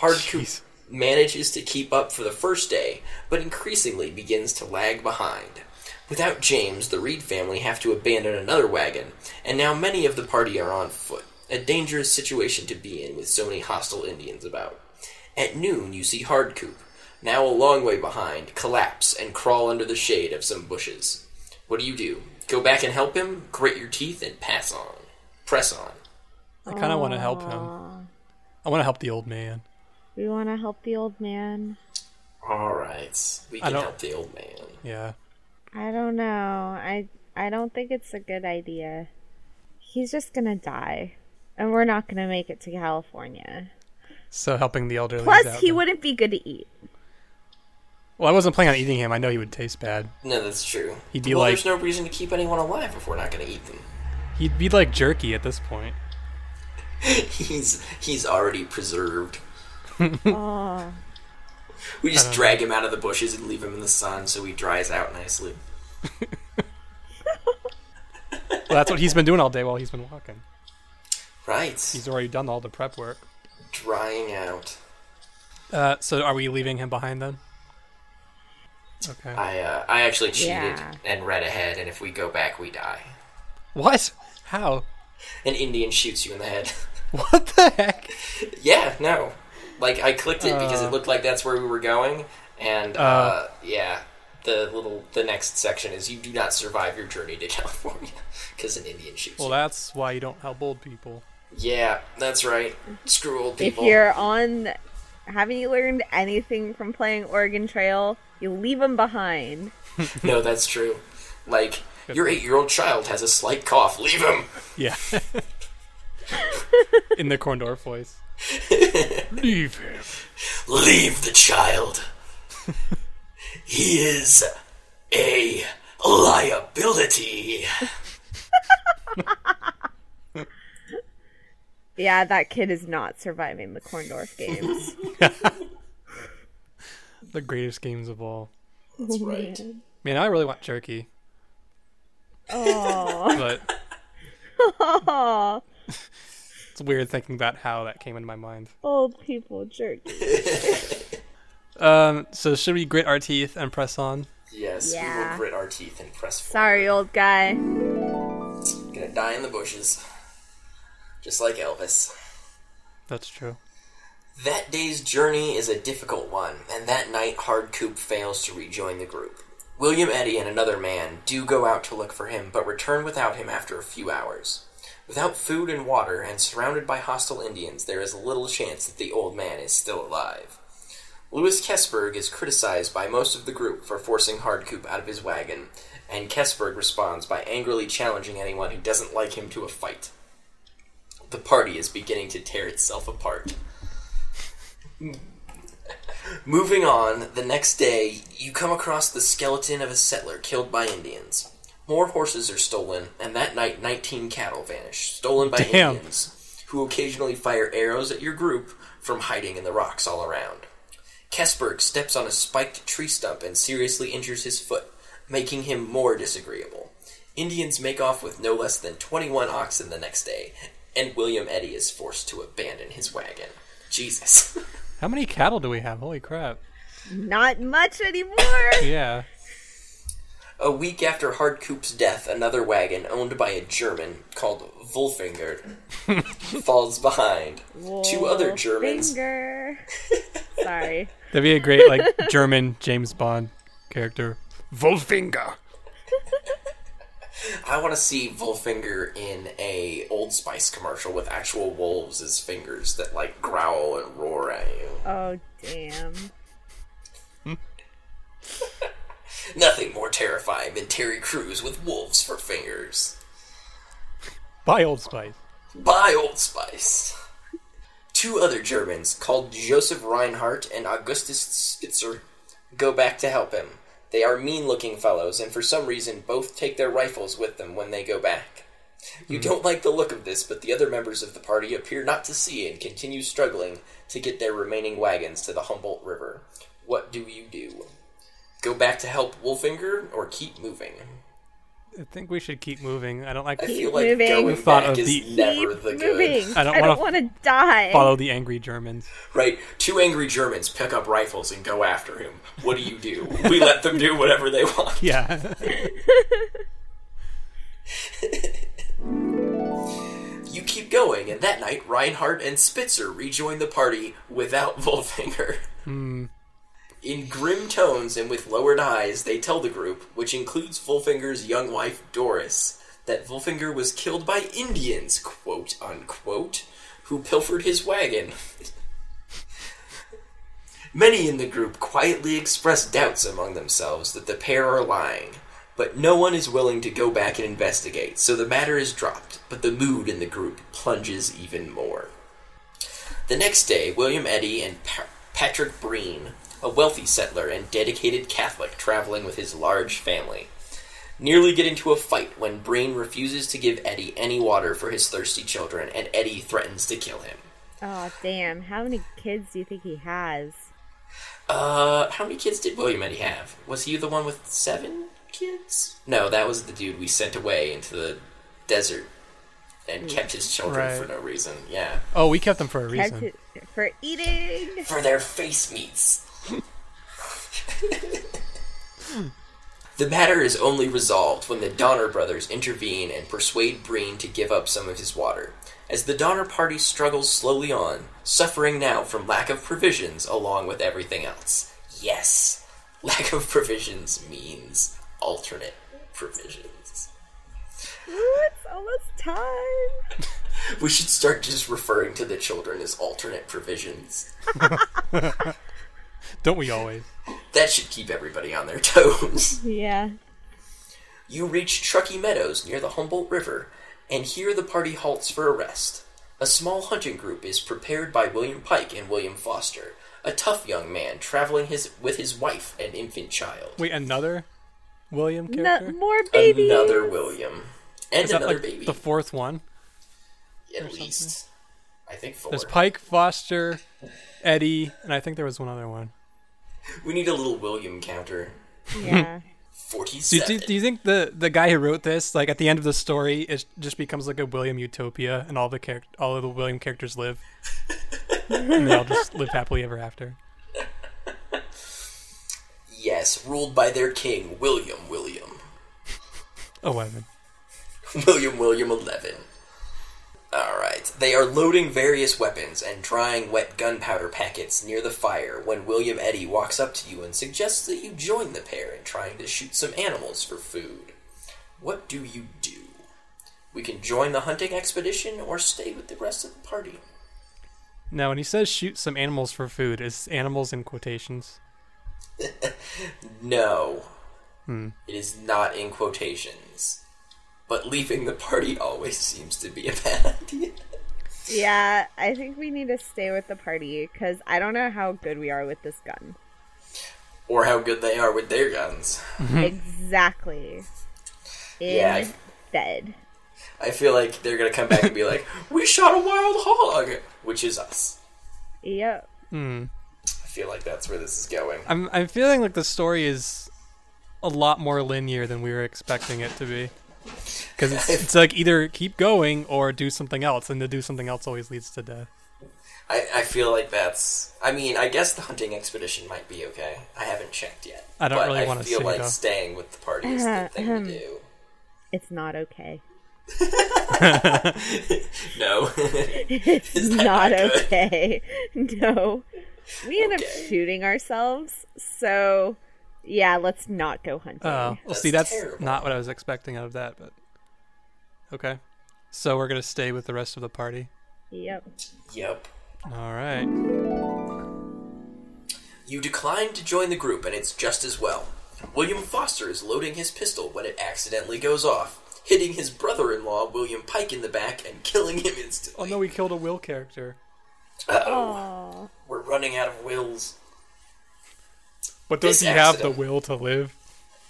[SPEAKER 4] Hardcoop
[SPEAKER 2] Jeez.
[SPEAKER 4] manages to keep up for the first day, but increasingly begins to lag behind. Without James, the Reed family have to abandon another wagon, and now many of the party are on foot. A dangerous situation to be in with so many hostile Indians about. At noon, you see Hardcoop, now a long way behind, collapse and crawl under the shade of some bushes. What do you do? Go back and help him, grit your teeth, and pass on. Press on.
[SPEAKER 2] I kind of want to help him. I want to help the old man.
[SPEAKER 3] We want to help the old man.
[SPEAKER 4] Alright, we can help the old man.
[SPEAKER 2] Yeah.
[SPEAKER 3] I don't know. I I don't think it's a good idea. He's just gonna die, and we're not gonna make it to California.
[SPEAKER 2] So helping the elderly.
[SPEAKER 3] Plus,
[SPEAKER 2] out
[SPEAKER 3] he
[SPEAKER 2] then.
[SPEAKER 3] wouldn't be good to eat.
[SPEAKER 2] Well, I wasn't planning on eating him. I know he would taste bad.
[SPEAKER 4] No, that's true.
[SPEAKER 2] He'd be
[SPEAKER 4] well,
[SPEAKER 2] like-
[SPEAKER 4] there's no reason to keep anyone alive if we're not going to eat them.
[SPEAKER 2] He'd be like jerky at this point. [laughs]
[SPEAKER 4] he's he's already preserved.
[SPEAKER 3] Oh, [laughs]
[SPEAKER 4] We just
[SPEAKER 2] don't
[SPEAKER 4] drag him out of the bushes and leave him in the sun so he dries out nicely. [laughs]
[SPEAKER 2] Well, that's what he's been doing all day while he's been walking.
[SPEAKER 4] Right.
[SPEAKER 2] He's already done all the prep work.
[SPEAKER 4] drying out.
[SPEAKER 2] Uh, so are we leaving him behind then? Okay.
[SPEAKER 4] I uh, I actually cheated
[SPEAKER 3] Yeah.
[SPEAKER 4] and read ahead, and if we go back, we die.
[SPEAKER 2] What? How?
[SPEAKER 4] An Indian shoots you in the head. [laughs]
[SPEAKER 2] What the heck?
[SPEAKER 4] yeah, no. Like I clicked it because
[SPEAKER 2] Uh.
[SPEAKER 4] it looked like that's where we were going, and uh,
[SPEAKER 2] Uh.
[SPEAKER 4] yeah, the little the next section is you do not survive your journey to [laughs] California because an Indian shoots
[SPEAKER 2] Well,
[SPEAKER 4] you.
[SPEAKER 2] that's why you don't help old people.
[SPEAKER 4] Yeah, that's right. Screw old people.
[SPEAKER 3] if you're on, haven't you learned anything from playing Oregon Trail? You leave them behind. [laughs]
[SPEAKER 4] no, that's true. Like your eight-year-old child has a slight cough. Leave him.
[SPEAKER 2] Yeah. [laughs] In the Corndorf voice. [laughs] Leave him.
[SPEAKER 4] Leave the child. he is a liability.
[SPEAKER 3] Yeah, that kid is not surviving the Corndorf games. [laughs]
[SPEAKER 2] The greatest games of all.
[SPEAKER 4] That's right.
[SPEAKER 2] Man, I really want jerky.
[SPEAKER 3] oh,
[SPEAKER 2] But [laughs] it's weird thinking about how that came into my mind.
[SPEAKER 3] old people jerky. [laughs]
[SPEAKER 2] Um, so should we grit our teeth and press on?
[SPEAKER 4] Yes, we
[SPEAKER 3] Yeah.
[SPEAKER 4] will grit our teeth and press forward.
[SPEAKER 3] Sorry, old guy.
[SPEAKER 4] Gonna die in the bushes. Just like Elvis.
[SPEAKER 2] That's true.
[SPEAKER 4] That day's journey is a difficult one, and that night Hardcoop fails to rejoin the group. William Eddy and another man do go out to look for him, but return without him after a few hours. Without food and water, and surrounded by hostile Indians, there is little chance that the old man is still alive. Louis Keseberg is criticized by most of the group for forcing Hardcoop out of his wagon, and Keseberg responds by angrily challenging anyone who doesn't like him to a fight. The party is beginning to tear itself apart. Moving on, the next day, you come across the skeleton of a settler killed by Indians. More horses are stolen, and that night, 19 cattle vanish, stolen by
[SPEAKER 2] Damn.
[SPEAKER 4] Indians, who occasionally fire arrows at your group from hiding in the rocks all around. Keseberg steps on a spiked tree stump and seriously injures his foot, making him more disagreeable. Indians make off with no less than 21 oxen the next day, and William Eddy is forced to abandon his wagon. Jesus. [laughs]
[SPEAKER 2] How many cattle do we have? Holy crap.
[SPEAKER 3] Not much anymore.
[SPEAKER 2] Yeah.
[SPEAKER 4] A week after Hardcoop's death, another wagon owned by a German called Wolfinger [laughs] falls behind. Two other Germans. [laughs]
[SPEAKER 3] Sorry.
[SPEAKER 2] That'd be a great like German James Bond character. Wolfinger.
[SPEAKER 4] I want to see Wolfinger in a Old Spice commercial with actual wolves as fingers that like growl and roar at you.
[SPEAKER 3] Oh damn.
[SPEAKER 4] Nothing more terrifying than Terry Crews with wolves for fingers.
[SPEAKER 2] By Old Spice.
[SPEAKER 4] Buy Old Spice. Two other Germans, called Joseph Reinhardt and Augustus Spitzer, go back to help him. They are mean looking fellows, and for some reason both take their rifles with them when they go back. You hmm. don't like the look of this, but the other members of the party appear not to see and continue struggling to get their remaining wagons to the Humboldt River. What do you do? Go back to help Wolfinger or keep moving?
[SPEAKER 2] I think we should keep moving. I don't like
[SPEAKER 4] I
[SPEAKER 2] to
[SPEAKER 4] feel like
[SPEAKER 3] moving.
[SPEAKER 4] going
[SPEAKER 2] Thought
[SPEAKER 4] back
[SPEAKER 2] of
[SPEAKER 4] is
[SPEAKER 2] the-
[SPEAKER 4] never
[SPEAKER 3] Keep
[SPEAKER 4] the
[SPEAKER 3] moving.
[SPEAKER 4] good.
[SPEAKER 2] I don't wanna
[SPEAKER 3] don't want to die.
[SPEAKER 2] follow the angry Germans.
[SPEAKER 4] Right? Two angry Germans pick up rifles and go after him. What do you do? we let them do whatever they want.
[SPEAKER 2] Yeah. [laughs]
[SPEAKER 4] You keep going, and that night, Reinhardt and Spitzer rejoin the party without Wolfinger. Hmm. In grim tones and with lowered eyes, they tell the group, which includes Wolfinger's young wife Doris, that Wolfinger was killed by Indians, quote unquote, who pilfered his wagon. [laughs] Many in the group quietly express doubts among themselves that the pair are lying, but no one is willing to go back and investigate, so the matter is dropped, but the mood in the group plunges even more. The next day, William Eddy and pa- Patrick Breen, a wealthy settler and dedicated Catholic traveling with his large family, nearly get into a fight when Breen refuses to give Eddy any water for his thirsty children, and Eddy threatens to kill him.
[SPEAKER 3] Oh damn! How many kids do you think he has?
[SPEAKER 4] Uh, how many kids did William Eddy have? Was he the one with seven kids? No, that was the dude we sent away into the desert and kept his children
[SPEAKER 2] Right.
[SPEAKER 4] for no reason. Yeah.
[SPEAKER 2] Oh, we kept them for a
[SPEAKER 3] Kept
[SPEAKER 2] reason.
[SPEAKER 3] it for eating.
[SPEAKER 4] for their face meats. The matter is only resolved when the Donner brothers intervene and persuade Breen to give up some of his water. As the Donner party struggles slowly on, suffering now from lack of provisions along with everything else. Yes, lack of provisions means alternate provisions.
[SPEAKER 3] Ooh, it's almost time. [laughs]
[SPEAKER 4] We should start just referring to the children as alternate provisions. [laughs]
[SPEAKER 2] Don't we always?
[SPEAKER 4] That should keep everybody on their [laughs] toes.
[SPEAKER 3] Yeah.
[SPEAKER 4] You reach Truckee Meadows near the Humboldt River, and here the party halts for a rest. A small hunting group is prepared by William Pike and William Foster, a tough young man traveling his with his wife and infant child.
[SPEAKER 2] Wait, another William
[SPEAKER 3] No,
[SPEAKER 2] character?
[SPEAKER 3] more babies.
[SPEAKER 4] Another William. And
[SPEAKER 2] Is that
[SPEAKER 4] another
[SPEAKER 2] like
[SPEAKER 4] baby.
[SPEAKER 2] the fourth one?
[SPEAKER 4] at least. I think four.
[SPEAKER 2] There's Pike, Foster, Eddy, and I think there was one other one. [laughs]
[SPEAKER 4] We need a little William counter.
[SPEAKER 3] Yeah.
[SPEAKER 2] Do, [laughs]
[SPEAKER 4] 47.
[SPEAKER 2] do, do you think the the guy who wrote this, like at the end of the story, it just becomes like a William utopia, and all the char- all of the William characters live, [laughs] and they all just live happily ever after?
[SPEAKER 4] yes, ruled by their king, William William.
[SPEAKER 2] Eleven.
[SPEAKER 4] William William 11. Alright. They are loading various weapons and drying wet gunpowder packets near the fire when William Eddy walks up to you and suggests that you join the pair in trying to shoot some animals for food. What do you do? We can join the hunting expedition or stay with the rest of the party.
[SPEAKER 2] Now, when he says shoot some animals for food, is animals in quotations? [laughs]
[SPEAKER 4] No. Hmm. It is not in quotations. But leaving the party always seems to be a [laughs] bad idea.
[SPEAKER 3] yeah, I think we need to stay with the party because I don't know how good we are with this gun.
[SPEAKER 4] Or how good they are with their guns.
[SPEAKER 3] Exactly. In
[SPEAKER 4] Yeah, I-
[SPEAKER 3] bed.
[SPEAKER 4] I feel like they're gonna come back and be [laughs] like, "We shot a wild hog," which is us.
[SPEAKER 3] Yep.
[SPEAKER 2] Hmm.
[SPEAKER 4] I feel like that's where this is going.
[SPEAKER 2] I'm I'm feeling like the story is a lot more linear than we were expecting it to be. Because it's, it's like either keep going or do something else, and to do something else always leads to death.
[SPEAKER 4] I, I feel like that's. I mean, I guess the hunting expedition might be okay. I haven't checked yet.
[SPEAKER 2] I don't
[SPEAKER 4] but
[SPEAKER 2] really wanna
[SPEAKER 4] feel
[SPEAKER 2] say,
[SPEAKER 4] like
[SPEAKER 2] though.
[SPEAKER 4] staying with the party is the [laughs] thing to do.
[SPEAKER 3] It's not okay. [laughs]
[SPEAKER 4] No, [laughs]
[SPEAKER 3] It's not
[SPEAKER 4] not
[SPEAKER 3] okay. No. We end up shooting ourselves, so yeah, let's not go hunting.
[SPEAKER 2] Oh, well,
[SPEAKER 4] That's
[SPEAKER 2] see, that's
[SPEAKER 4] terrible.
[SPEAKER 2] not what I was expecting out of that, but okay. So we're gonna stay with the rest of the party.
[SPEAKER 3] Yep.
[SPEAKER 4] yep.
[SPEAKER 2] All right.
[SPEAKER 4] You decline to join the group, and it's just as well. William Foster is loading his pistol when it accidentally goes off, hitting his brother-in-law William Pike in the back and killing him instantly.
[SPEAKER 2] Oh no, we killed a Will character.
[SPEAKER 4] Uh-oh. We're running out of wills.
[SPEAKER 2] But does
[SPEAKER 4] This
[SPEAKER 2] he have the will to live? [laughs]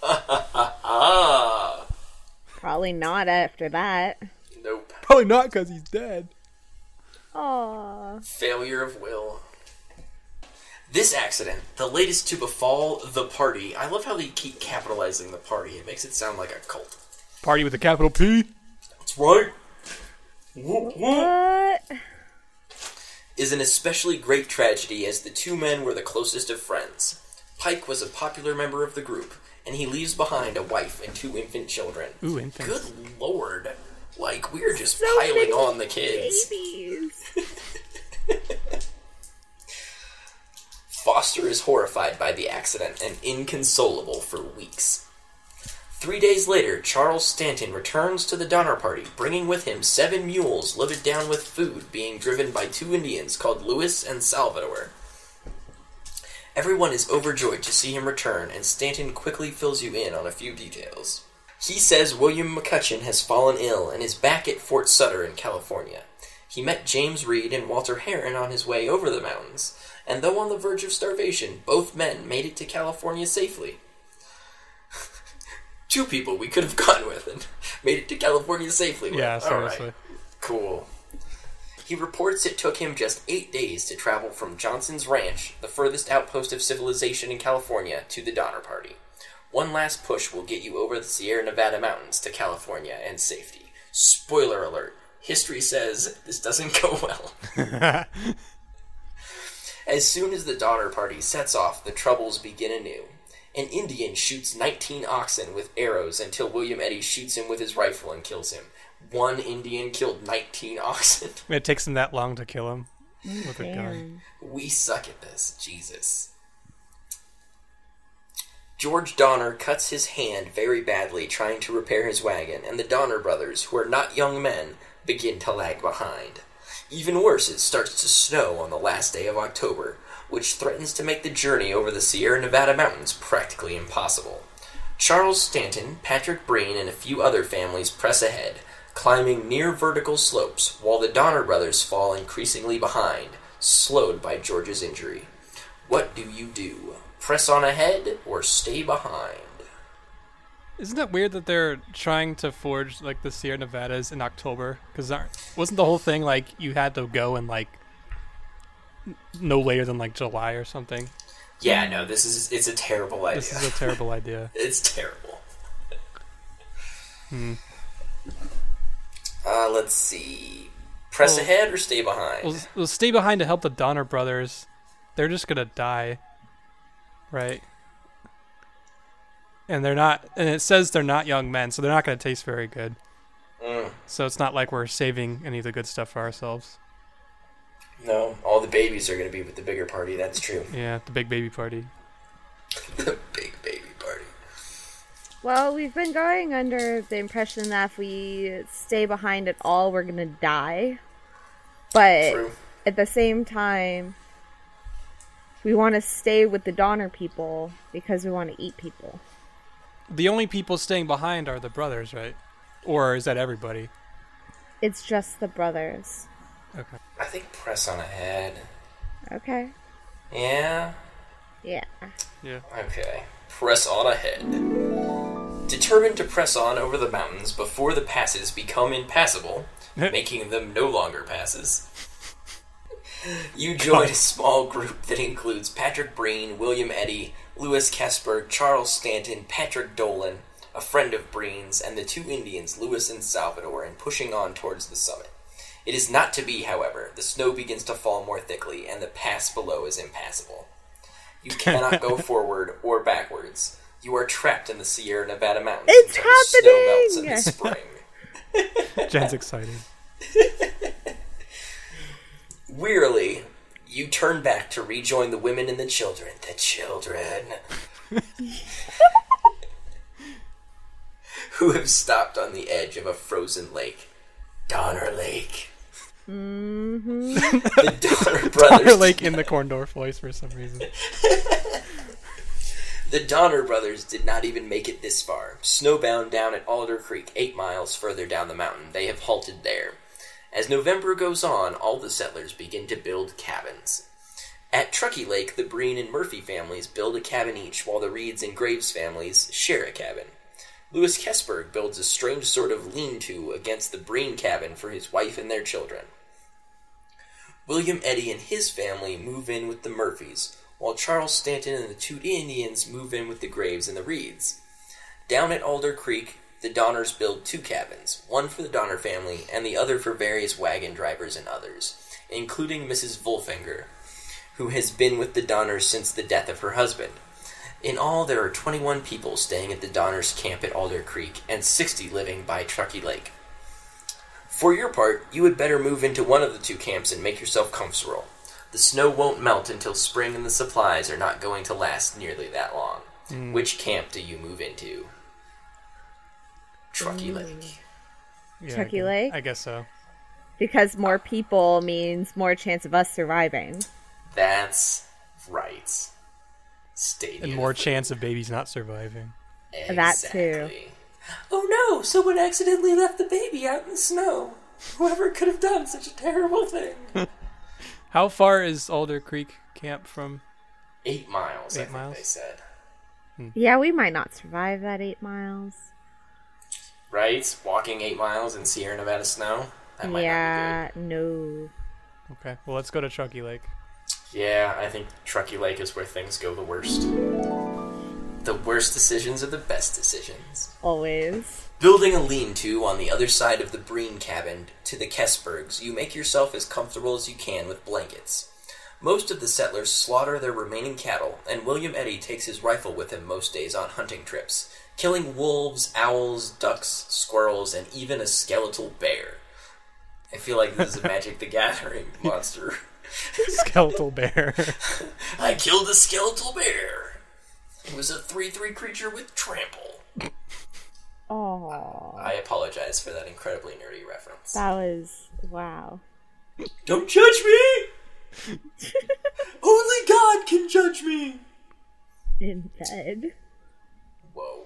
[SPEAKER 3] Probably not after that.
[SPEAKER 4] nope.
[SPEAKER 2] Probably not, because he's dead.
[SPEAKER 3] Aw.
[SPEAKER 4] Failure of will. This accident, the latest to befall the party. I love how they keep capitalizing the party. It makes it sound like a cult.
[SPEAKER 2] Party with a capital P.
[SPEAKER 4] That's right. Whoop, whoop.
[SPEAKER 3] What?
[SPEAKER 4] Is an especially great tragedy as the two men were the closest of friends. Pike was a popular member of the group, and he leaves behind a wife and two infant children.
[SPEAKER 2] Ooh, infants.
[SPEAKER 4] Good lord. Like, we're just
[SPEAKER 3] So
[SPEAKER 4] piling
[SPEAKER 3] many
[SPEAKER 4] on the kids.
[SPEAKER 3] Babies. [laughs]
[SPEAKER 4] Foster is horrified by the accident and inconsolable for weeks. Three days later, Charles Stanton returns to the Donner Party, bringing with him seven mules loaded down with food being driven by two Indians called Louis and Salvador. Everyone is overjoyed to see him return, and Stanton quickly fills you in on a few details. He says William McCutcheon has fallen ill and is back at Fort Sutter in California. He met James Reed and Walter Herron on his way over the mountains, and though on the verge of starvation, both men made it to California safely. [laughs] Two people we could have gone with and made it to California safely. with.
[SPEAKER 2] Yeah,
[SPEAKER 4] All right.
[SPEAKER 2] seriously.
[SPEAKER 4] Cool. He reports it took him just eight days to travel from Johnson's Ranch, the furthest outpost of civilization in California, to the Donner Party. One last push will get you over the Sierra Nevada mountains to California and safety. Spoiler alert history says this doesn't go well. [laughs] As soon as the Donner Party sets off, the troubles begin anew. An Indian shoots 19 oxen with arrows until William Eddy shoots him with his rifle and kills him. One Indian killed 19 oxen. [laughs]
[SPEAKER 2] It takes them that long to kill him mm, with a gun.
[SPEAKER 4] We suck at this. Jesus. George Donner cuts his hand very badly trying to repair his wagon, and the Donner brothers, who are not young men, begin to lag behind. Even worse, it starts to snow on the last day of October, which threatens to make the journey over the Sierra Nevada mountains practically impossible. Charles Stanton, Patrick Breen, and a few other families press ahead, climbing near vertical slopes, while the Donner brothers fall increasingly behind, slowed by George's injury. What do you do? Press on ahead or stay behind?
[SPEAKER 2] Isn't that weird that they're trying to forge like the Sierra Nevadas in October? Because wasn't the whole thing like you had to go and like no later than like July or something?
[SPEAKER 4] Yeah, no, this is it's a terrible idea.
[SPEAKER 2] This is a terrible [laughs] idea.
[SPEAKER 4] It's terrible. Hmm. Uh, let's see. Press
[SPEAKER 2] Well-
[SPEAKER 4] ahead or stay behind?
[SPEAKER 2] Well, well, stay behind to help the Donner brothers. They're just gonna die, right? And they're not. And it says they're not young men, so they're not gonna taste very good.
[SPEAKER 4] Mm,
[SPEAKER 2] So it's not like we're saving any of the good stuff for ourselves.
[SPEAKER 4] no, all the babies are going to be with the bigger party. That's true.
[SPEAKER 2] Yeah, the big baby party.
[SPEAKER 4] the big baby party.
[SPEAKER 3] Well, we've been going under the impression that if we stay behind at all, we're gonna die. But
[SPEAKER 4] True.
[SPEAKER 3] at the same time, we want to stay with the Donner people because we want to eat people.
[SPEAKER 2] The only people staying behind are the brothers, right? Or is that everybody?
[SPEAKER 3] It's just the brothers.
[SPEAKER 2] Okay.
[SPEAKER 4] I think press on ahead.
[SPEAKER 3] Okay.
[SPEAKER 4] Yeah.
[SPEAKER 3] Yeah.
[SPEAKER 2] Yeah.
[SPEAKER 4] Okay. Press on ahead. Determined to press on over the mountains before the passes become impassable, [laughs] making them no longer passes. [laughs] You join a small group that includes Patrick Breen, William Eddy, Louis Keseberg, Charles Stanton, Patrick Dolan, a friend of Breen's, and the two Indians, Louis and Salvador, and pushing on towards the summit. It is not to be, however. The snow begins to fall more thickly, and the pass below is impassable. You cannot go [laughs] forward or backwards. You are trapped in the Sierra Nevada mountains
[SPEAKER 3] It's
[SPEAKER 4] until the snow melts in the
[SPEAKER 3] happening! [laughs]
[SPEAKER 4] spring.
[SPEAKER 2] Jen's excited. [laughs]
[SPEAKER 4] Wearily, you turn back to rejoin the women and the children. The children. Who have stopped on the edge of a frozen lake. Donner Lake.
[SPEAKER 3] Mm-hmm. [laughs]
[SPEAKER 4] The [laughs] Donner brothers.
[SPEAKER 2] Donner Lake in the Corndorf voice for some reason. [laughs]
[SPEAKER 4] The Donner brothers did not even make it this far. Snowbound down at Alder Creek, eight miles further down the mountain, they have halted there. As November goes on, all the settlers begin to build cabins. At Truckee Lake, the Breen and Murphy families build a cabin each, while the Reeds and Graves families share a cabin. Louis Keseberg builds a strange sort of lean to against the Breen cabin for his wife and their children. William Eddy and his family move in with the Murphys, while Charles Stanton and the two Indians move in with the Graves and the Reeds. Down at Alder Creek, the Donners build two cabins, one for the Donner family and the other for various wagon drivers and others, including Mrs. Wolfinger, who has been with the Donners since the death of her husband. In all, there are 21 people staying at the Donners camp at Alder Creek and 60 living by Truckee Lake. For your part, you had better move into one of the two camps and make yourself comfortable. The snow won't melt until spring and the supplies are not going to last nearly that long. Mm. Which camp do you move into? Truckee mm. Lake.
[SPEAKER 2] Yeah,
[SPEAKER 3] Truckee
[SPEAKER 2] I gu-
[SPEAKER 3] Lake?
[SPEAKER 2] I guess so.
[SPEAKER 3] Because more people means more chance of us surviving.
[SPEAKER 4] That's right. Stadium.
[SPEAKER 2] And more chance of babies not surviving.
[SPEAKER 3] That too.
[SPEAKER 4] Exactly. Oh no! Someone accidentally left the baby out in the snow. Whoever could have done such a terrible thing? [laughs]
[SPEAKER 2] How far is Alder Creek camp from?
[SPEAKER 4] Eight miles. I
[SPEAKER 2] Eight
[SPEAKER 4] think
[SPEAKER 2] miles?
[SPEAKER 4] they said. Hmm.
[SPEAKER 3] Yeah, we might not survive that eight miles.
[SPEAKER 4] Right? Walking eight miles in Sierra Nevada snow. That might
[SPEAKER 3] yeah, no.
[SPEAKER 2] Okay, well let's go to Truckee Lake.
[SPEAKER 4] not be good. Yeah, I think Truckee Lake is where things go the worst. The worst decisions are the best decisions.
[SPEAKER 3] Always.
[SPEAKER 4] Building a lean-to on the other side of the Breen cabin to the Kesebergs, you make yourself as comfortable as you can with blankets. Most of the settlers slaughter their remaining cattle, and William Eddy takes his rifle with him most days on hunting trips, killing wolves, owls, ducks, squirrels, and even a skeletal bear. I feel like this is a [laughs] Magic the Gathering monster.
[SPEAKER 2] Skeletal bear. [laughs]
[SPEAKER 4] I killed a skeletal bear. It was a 3 3 creature with trample.
[SPEAKER 3] Oh,
[SPEAKER 4] I apologize for that incredibly nerdy reference.
[SPEAKER 3] that was wow.
[SPEAKER 4] Don't judge me! [laughs] Only God can judge me!
[SPEAKER 3] In bed.
[SPEAKER 4] Whoa.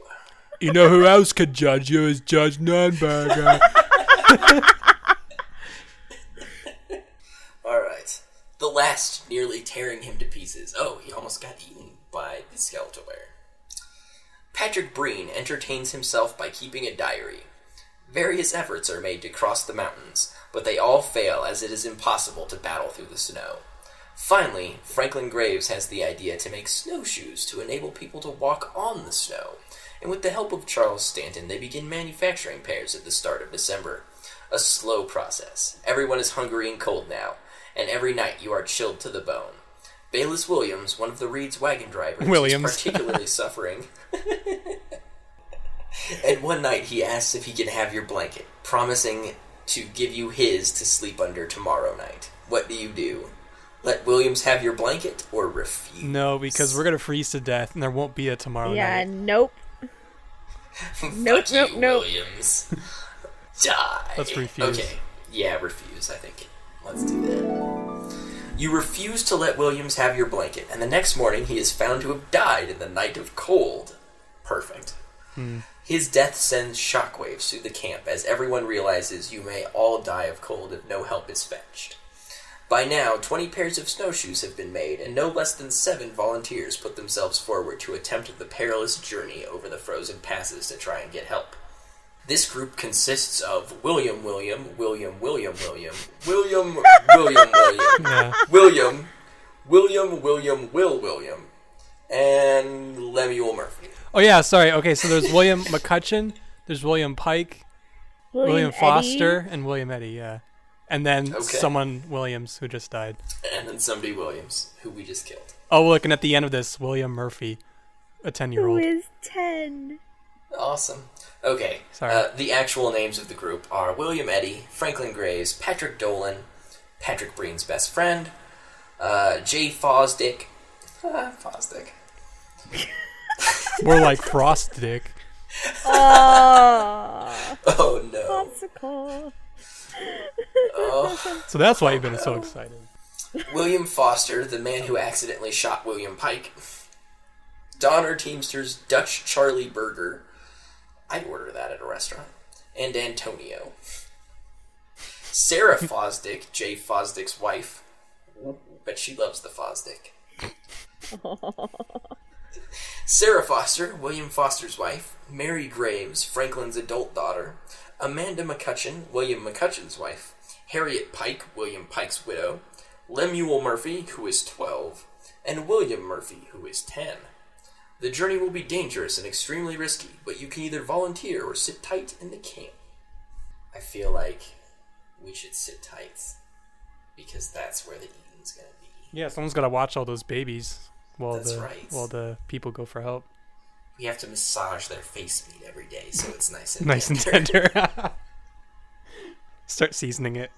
[SPEAKER 2] you know who else could judge you is Judge Nunberger. [laughs]
[SPEAKER 4] Alright. The last nearly tearing him to pieces. Oh, he almost got eaten by the skeletal bear. Patrick Breen entertains himself by keeping a diary. Various efforts are made to cross the mountains, but they all fail as it is impossible to battle through the snow. Finally, Franklin Graves has the idea to make snowshoes to enable people to walk on the snow, and with the help of Charles Stanton, they begin manufacturing pairs at the start of December. A slow process. Everyone is hungry and cold now, and every night you are chilled to the bone. Bayless Williams, one of the Reed's wagon drivers,
[SPEAKER 2] Williams.
[SPEAKER 4] is particularly [laughs] suffering. and one night he asks if he can have your blanket, promising to give you his to sleep under tomorrow night. What do you do? Let Williams have your blanket or refuse?
[SPEAKER 2] no, because we're gonna freeze to death, and there won't be a tomorrow
[SPEAKER 3] yeah,
[SPEAKER 2] night.
[SPEAKER 3] nope. nope, [laughs]
[SPEAKER 4] Fuck
[SPEAKER 3] nope,
[SPEAKER 4] you,
[SPEAKER 3] nope.
[SPEAKER 4] Williams. [laughs] Die.
[SPEAKER 2] Let's refuse.
[SPEAKER 4] Okay. Yeah, refuse, I think. Let's do that. You refuse to let Williams have your blanket, and the next morning he is found to have died in the night of cold. Perfect. Hmm. His death sends shockwaves through the camp as everyone realizes you may all die of cold if no help is fetched. By now, 20 pairs of snowshoes have been made, and no less than seven volunteers put themselves forward to attempt the perilous journey over the frozen passes to try and get help. This group consists of William William, William William William, William [laughs] William William,
[SPEAKER 2] Yeah.
[SPEAKER 4] William, William William Will William, and Lemuel Murphy.
[SPEAKER 2] Oh yeah, sorry. Okay, so there's William McCutcheon, there's William Pike, William,
[SPEAKER 3] Eddie.
[SPEAKER 2] Foster, and William Eddy. Yeah, and then
[SPEAKER 4] Okay.
[SPEAKER 2] someone Williams who just died.
[SPEAKER 4] And then somebody Williams, who we just killed.
[SPEAKER 2] Oh, look, and at the end of this, William Murphy, a ten-year-old.
[SPEAKER 3] is ten?
[SPEAKER 4] Awesome. Okay.
[SPEAKER 2] Sorry.
[SPEAKER 4] Uh, the actual names of the group are William Eddy, Franklin Graves, Patrick Dolan, Patrick Breen's best friend, uh, Jay Fosdick. Ah, Fosdick. [laughs]
[SPEAKER 2] More like Frost Dick.
[SPEAKER 3] Oh,
[SPEAKER 4] Oh no.
[SPEAKER 3] popsicle.
[SPEAKER 4] Oh.
[SPEAKER 2] So that's why you've been so excited.
[SPEAKER 4] William Foster, the man who accidentally shot William Pike. Donner Teamsters Dutch Charlie Burger. I'd order that at a restaurant. And Antonio. Sarah Fosdick, Jay Fosdick's wife. But she loves the Fosdick. Sarah Foster, William Foster's wife. Mary Graves, Franklin's adult daughter. Amanda McCutcheon, William McCutcheon's wife. Harriet Pike, William Pike's widow. Lemuel Murphy, who is 12. And William Murphy, who is 10. The journey will be dangerous and extremely risky, but you can either volunteer or sit tight in the camp. I feel like we should sit tight because that's where the eating's gonna be.
[SPEAKER 2] Yeah, someone's got to watch all those babies while
[SPEAKER 4] That's
[SPEAKER 2] the
[SPEAKER 4] right.
[SPEAKER 2] while the people go for help.
[SPEAKER 4] We have to massage their face meat every day so it's nice and
[SPEAKER 2] Nice and
[SPEAKER 4] tender.
[SPEAKER 2] tender. [laughs] Start seasoning it.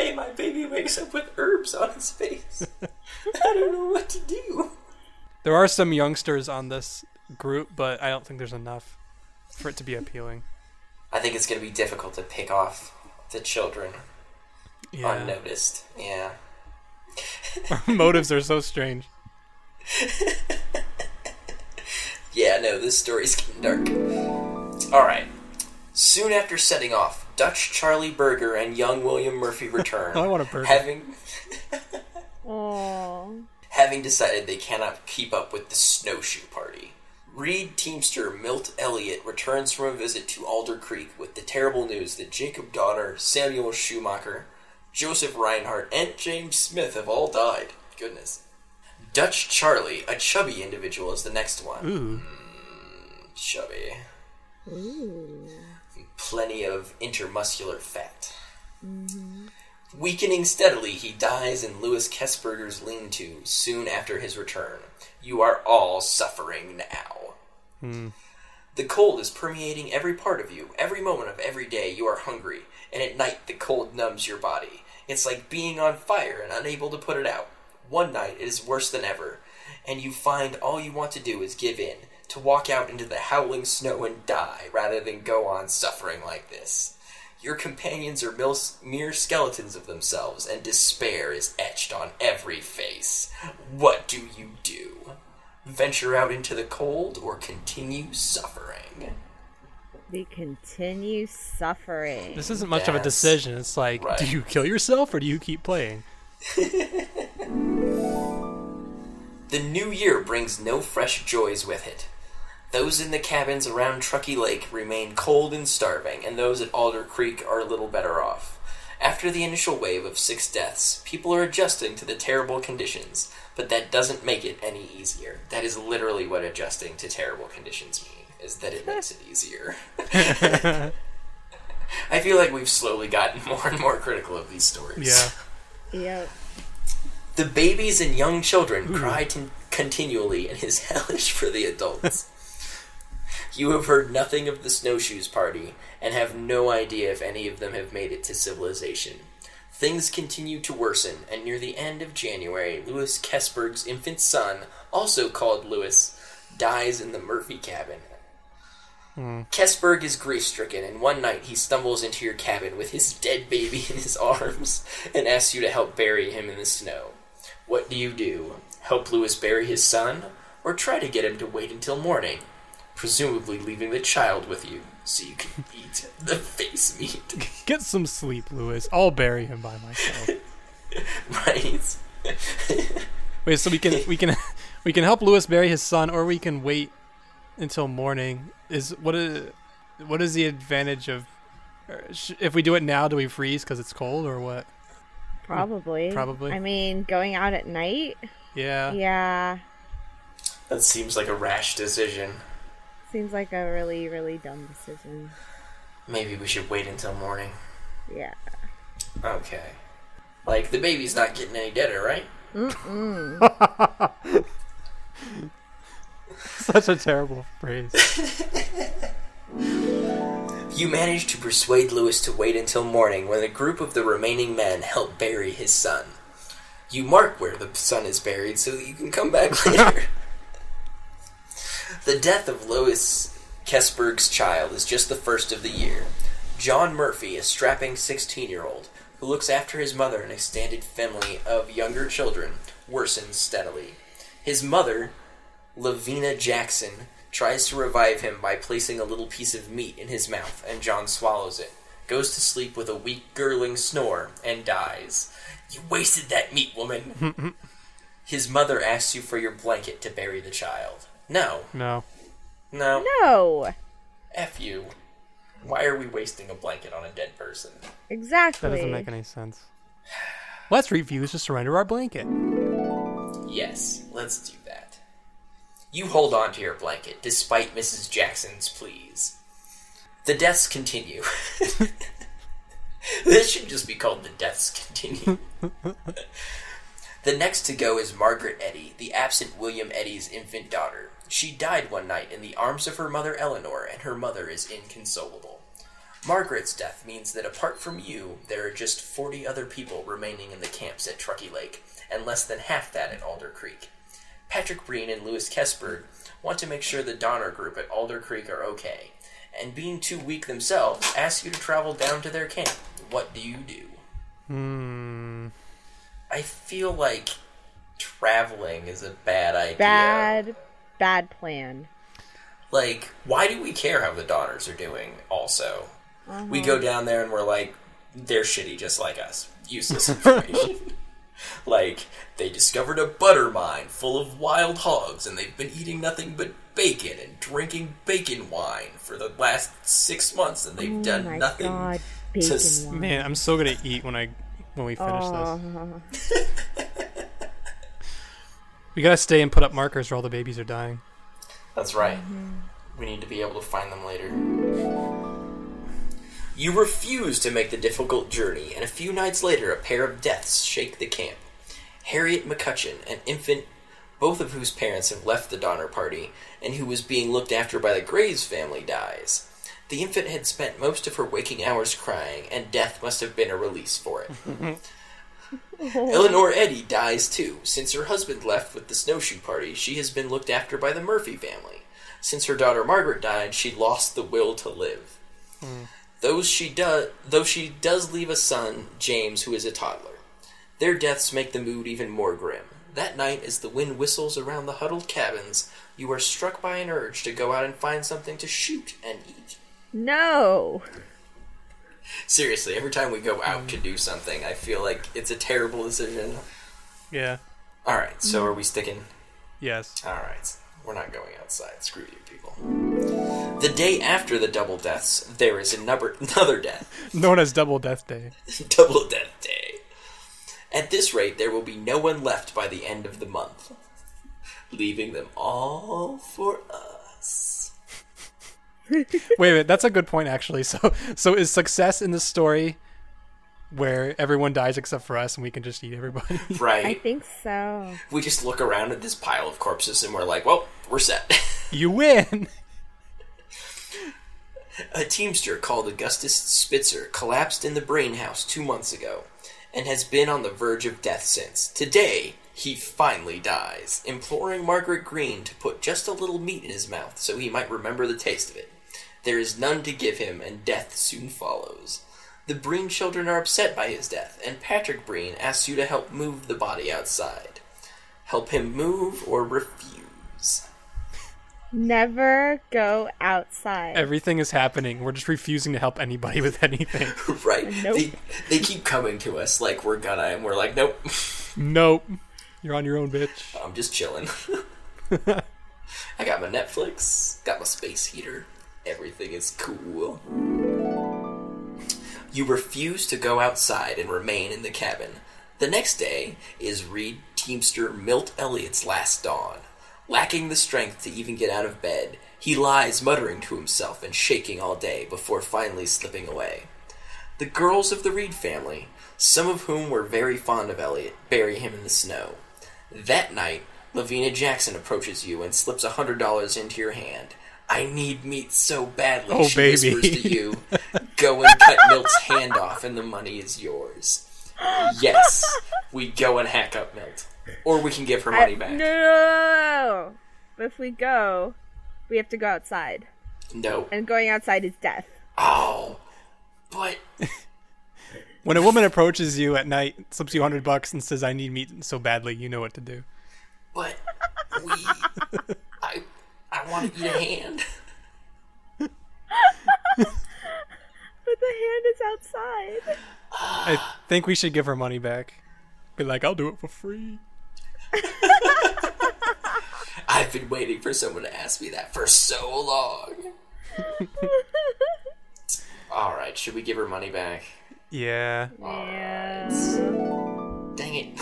[SPEAKER 4] Every day my baby wakes up with herbs on his face. I don't know what to do.
[SPEAKER 2] There are some youngsters on this group, but I don't think there's enough for it to be appealing.
[SPEAKER 4] I think it's going to be difficult to pick off the children
[SPEAKER 2] Yeah.
[SPEAKER 4] unnoticed. Yeah. [laughs]
[SPEAKER 2] Motives are so strange. [laughs]
[SPEAKER 4] Yeah, no, this story's getting dark. Alright. Soon after setting off, Dutch Charlie Berger and young William Murphy [laughs] return.
[SPEAKER 2] I want a burger.
[SPEAKER 4] Having
[SPEAKER 3] Oh.
[SPEAKER 4] having decided they cannot keep up with the snowshoe party. Reed Teamster Milt Elliott returns from a visit to Alder Creek with the terrible news that Jacob Donner, Samuel Schumacher, Joseph Reinhardt, and James Smith have all died. Goodness. Dutch Charlie, a chubby individual, is the next one.
[SPEAKER 2] Ooh.
[SPEAKER 4] Hmm, chubby. Plenty of intermuscular fat. Mm-hmm. Weakening steadily, he dies in Louis Kessberger's lean to soon after his return. You are all suffering now. Hmm. The cold is permeating every part of you. Every moment of every day, you are hungry, and at night, the cold numbs your body. It's like being on fire and unable to put it out. One night, it is worse than ever, and you find all you want to do is give in, to walk out into the howling snow and die rather than go on suffering like this. Your companions are mil- mere skeletons of themselves, and despair is etched on every face. What do you do? Venture out into the cold or continue suffering?
[SPEAKER 3] They continue suffering.
[SPEAKER 2] This isn't much of a decision. It's like,
[SPEAKER 4] Right.
[SPEAKER 2] do you kill yourself or do you keep playing? [laughs]
[SPEAKER 4] The new year brings no fresh joys with it. Those in the cabins around Truckee Lake remain cold and starving, and those at Alder Creek are a little better off. After the initial wave of six deaths, people are adjusting to the terrible conditions, but that doesn't make it any easier. That is literally what adjusting to terrible conditions mean, is that it makes it easier. [laughs] [laughs] I feel like we've slowly gotten [laughs] more and more critical of these stories.
[SPEAKER 2] Yeah.
[SPEAKER 3] Yep.
[SPEAKER 4] The babies and young children cry con- continually and is hellish for the adults. You have heard nothing of the snowshoes party and have no idea if any of them have made it to civilization. Things continue to worsen, and near the end of January, Louis Keseberg's infant son, also called Louis, dies in the Murphy cabin. Hmm. Keseberg is grief stricken, and one night he stumbles into your cabin with his dead baby in his [laughs] arms and asks you to help bury him in the snow. What do you do? Help Louis bury his son? Or try to get him to wait until morning? Presumably leaving the child with you so you can eat the face meat. [laughs]
[SPEAKER 2] Get some sleep, Lewis. I'll bury him by myself. [laughs]
[SPEAKER 4] right? [laughs]
[SPEAKER 2] Wait, so we can we can we can help Lewis bury his son, or we can wait until morning. Is what is what is the advantage of uh, if we do it now? Do we freeze because it's cold, or what?
[SPEAKER 3] Probably.
[SPEAKER 2] Probably.
[SPEAKER 3] I mean, going out at night?
[SPEAKER 2] Yeah.
[SPEAKER 3] Yeah.
[SPEAKER 4] That seems like a rash decision.
[SPEAKER 3] Seems like a really, really dumb decision.
[SPEAKER 4] Maybe we should wait until morning.
[SPEAKER 3] Yeah.
[SPEAKER 4] Okay. Like, the baby's not getting any deader, right? [laughs]
[SPEAKER 2] Such a terrible phrase. [laughs]
[SPEAKER 4] You manage to persuade Lewis to wait until morning when a group of the remaining men help bury his son. You mark where the son is buried so that you can come back [laughs] later. The death of Lois Keseberg's child is just the first of the year. John Murphy, a strapping 16 year old who looks after his mother and extended family of younger children, worsens steadily. His mother, Lavina Jackson tries to revive him by placing a little piece of meat in his mouth, and John swallows it, goes to sleep with a weak, gurgling snore, and dies. You wasted that meat, woman! [laughs] his mother asks you for your blanket to bury the child. No,
[SPEAKER 2] No.
[SPEAKER 4] no,
[SPEAKER 3] No.
[SPEAKER 4] F you. Why are we wasting a blanket on a dead person?
[SPEAKER 3] Exactly.
[SPEAKER 2] That doesn't make any sense. [sighs] Let's refuse to surrender our blanket.
[SPEAKER 4] Yes, let's do that. You hold on to your blanket, despite Mrs. Jackson's pleas. The deaths continue. [laughs] this should just be called The Deaths Continue. [laughs] the next to go is Margaret Eddy, the absent William Eddy's infant daughter. She died one night in the arms of her mother Eleanor, and her mother is inconsolable. Margaret's death means that apart from you, there are just 40 other people remaining in the camps at Truckee Lake, and less than half that at Alder Creek. Patrick Breen and Lewis Keseberg want to make sure the Donner group at Alder Creek are okay, and being too weak themselves, ask you to travel down to their camp. What do you do?
[SPEAKER 2] Hmm.
[SPEAKER 4] I feel like traveling is a bad idea.
[SPEAKER 3] Bad, bad plan.
[SPEAKER 4] Like, why do we care how the daughters are doing, also? We go uh-huh. down there and we're like, they're shitty just like us. Useless information. [laughs] like, they discovered a butter mine full of wild hogs and they've been eating nothing but bacon and drinking bacon wine for the last six months and they've
[SPEAKER 3] Oh
[SPEAKER 4] done
[SPEAKER 3] my
[SPEAKER 4] nothing.
[SPEAKER 3] god, bacon
[SPEAKER 4] s-
[SPEAKER 3] wine.
[SPEAKER 2] Man, I'm so gonna eat when I when we finish this.
[SPEAKER 3] Oh. [laughs]
[SPEAKER 2] We gotta stay and put up markers where all the babies are dying.
[SPEAKER 4] That's right. Mm-hmm. We need to be able to find them later. You refuse to make the difficult journey, and a few nights later, a pair of deaths shake the camp. Harriet McCutcheon, an infant, both of whose parents have left the Donner Party, and who was being looked after by the Graves family, dies. The infant had spent most of her waking hours crying, and death must have been a release for it. [laughs] [laughs] Eleanor Eddy dies too. Since her husband left with the snowshoe party, she has been looked after by the Murphy family. Since her daughter Margaret died, she lost the will to live. Hmm. Though she does, though she does leave a son, James, who is a toddler. Their deaths make the mood even more grim. That night, as the wind whistles around the huddled cabins, you are struck by an urge to go out and find something to shoot and eat.
[SPEAKER 3] no.
[SPEAKER 4] Seriously, every time we go out mm. to do something, I feel like it's a terrible decision.
[SPEAKER 2] Yeah.
[SPEAKER 4] Alright, so are we sticking?
[SPEAKER 2] Yes.
[SPEAKER 4] Alright, we're not going outside. Screw you, people. The day after the double deaths, there is another, [laughs] another death.
[SPEAKER 2] Known as Double Death Day. [laughs]
[SPEAKER 4] double death day. At this rate, there will be no one left by the end of the month, leaving them all for us.
[SPEAKER 2] Wait a minute, that's a good point actually. [laughs] So so is success in the story where everyone dies except for us and we can just eat everybody? [laughs]
[SPEAKER 4] Right.
[SPEAKER 3] I think so.
[SPEAKER 4] We just look around at this pile of corpses and we're like, well, we're set. [laughs]
[SPEAKER 2] you win.
[SPEAKER 4] A teamster called Augustus Spitzer collapsed in the brain house two months ago and has been on the verge of death since. Today, he finally dies, imploring Margaret Breen to put just a little meat in his mouth so he might remember the taste of it. There is none to give him, and death soon follows. The Breen children are upset by his death, and Patrick Breen asks you to help move the body outside. Help him move or refuse.
[SPEAKER 3] Never go outside.
[SPEAKER 2] Everything is happening. We're just refusing to help anybody with anything. [laughs]
[SPEAKER 4] right?
[SPEAKER 3] Nope.
[SPEAKER 4] They, they keep coming to us like we're gonna, and we're like, nope. [laughs]
[SPEAKER 2] nope. You're on your own, bitch.
[SPEAKER 4] I'm just chilling. [laughs] I got my Netflix, got my space heater. Everything is cool. You refuse to go outside and remain in the cabin. The next day is Reed Teamster Milt Elliott's last dawn. Lacking the strength to even get out of bed, he lies muttering to himself and shaking all day before finally slipping away. The girls of the Reed family, some of whom were very fond of Elliott, bury him in the snow. That night, Lavina Jackson approaches you and slips a hundred dollars into your hand. I need meat so badly,
[SPEAKER 2] Oh,
[SPEAKER 4] she
[SPEAKER 2] baby.
[SPEAKER 4] whispers to you. [laughs] Go and cut Milt's hand off, and the money is yours. Yes, we go and hack up Milt, or we can give her money
[SPEAKER 3] no,
[SPEAKER 4] back.
[SPEAKER 3] no, if we go, we have to go outside.
[SPEAKER 4] No.
[SPEAKER 3] And going outside is death.
[SPEAKER 4] Oh, but [laughs]
[SPEAKER 2] When a woman approaches you at night, slips you hundred bucks, and says, "I need meat so badly," you know what to do.
[SPEAKER 4] but we. [laughs] I I want to eat a hand. [laughs]
[SPEAKER 3] But the hand is outside.
[SPEAKER 2] I think we should give her money back. Be like, "I'll do it for free." [laughs]
[SPEAKER 4] I've been waiting for someone to ask me that for so long. [laughs] All right, should we give her money back?
[SPEAKER 2] Yeah.
[SPEAKER 3] Yeah.
[SPEAKER 4] Dang it.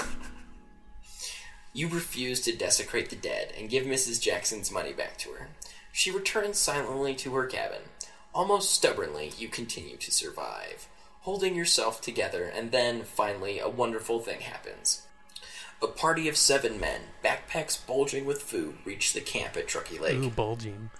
[SPEAKER 4] You refuse to desecrate the dead and give Mrs. Jackson's money back to her. She returns silently to her cabin. Almost stubbornly, you continue to survive, holding yourself together, and then, finally, a wonderful thing happens. A party of seven men, backpacks bulging with food, reach the camp at Truckee Lake.
[SPEAKER 2] Ooh, bulging.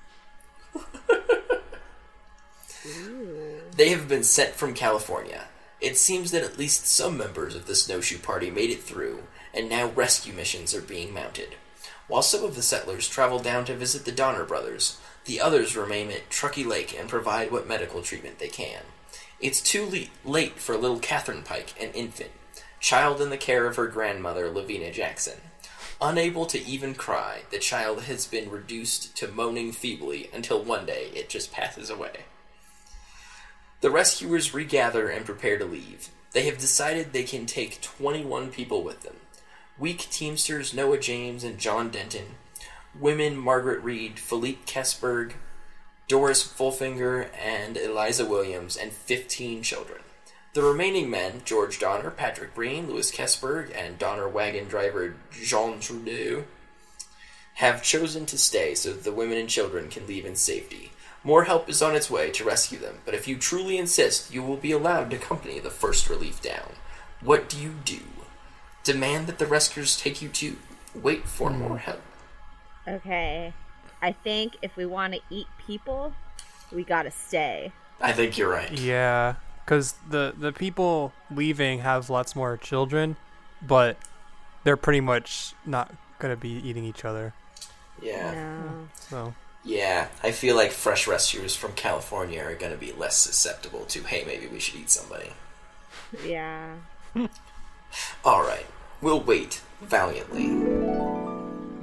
[SPEAKER 4] They have been sent from California. It seems that at least some members of the snowshoe party made it through, and now rescue missions are being mounted. While some of the settlers travel down to visit the Donner brothers, the others remain at Truckee Lake and provide what medical treatment they can. It's too le- late for little Catherine Pike, an infant, child in the care of her grandmother, Lavina Jackson. Unable to even cry, the child has been reduced to moaning feebly until one day it just passes away. The rescuers regather and prepare to leave. They have decided they can take 21 people with them weak Teamsters Noah James and John Denton, women Margaret Reed, Philippe Keseberg, Doris Wolfinger, and Eliza Williams, and 15 children. The remaining men, George Donner, Patrick Breen, Louis Keseberg, and Donner wagon driver Jean Trudeau, have chosen to stay so that the women and children can leave in safety. More help is on its way to rescue them, but if you truly insist, you will be allowed to accompany the first relief down. What do you do? Demand that the rescuers take you to wait for hmm. more help.
[SPEAKER 3] Okay. I think if we want to eat people, we gotta stay.
[SPEAKER 4] I think you're right.
[SPEAKER 2] Yeah, because the the people leaving have lots more children, but they're pretty much not gonna be eating each other.
[SPEAKER 4] Yeah.
[SPEAKER 3] No.
[SPEAKER 2] So
[SPEAKER 4] Yeah, I feel like fresh rescuers from California are going to be less susceptible to, hey, maybe we should eat somebody.
[SPEAKER 3] Yeah. [laughs]
[SPEAKER 4] Alright, we'll wait valiantly,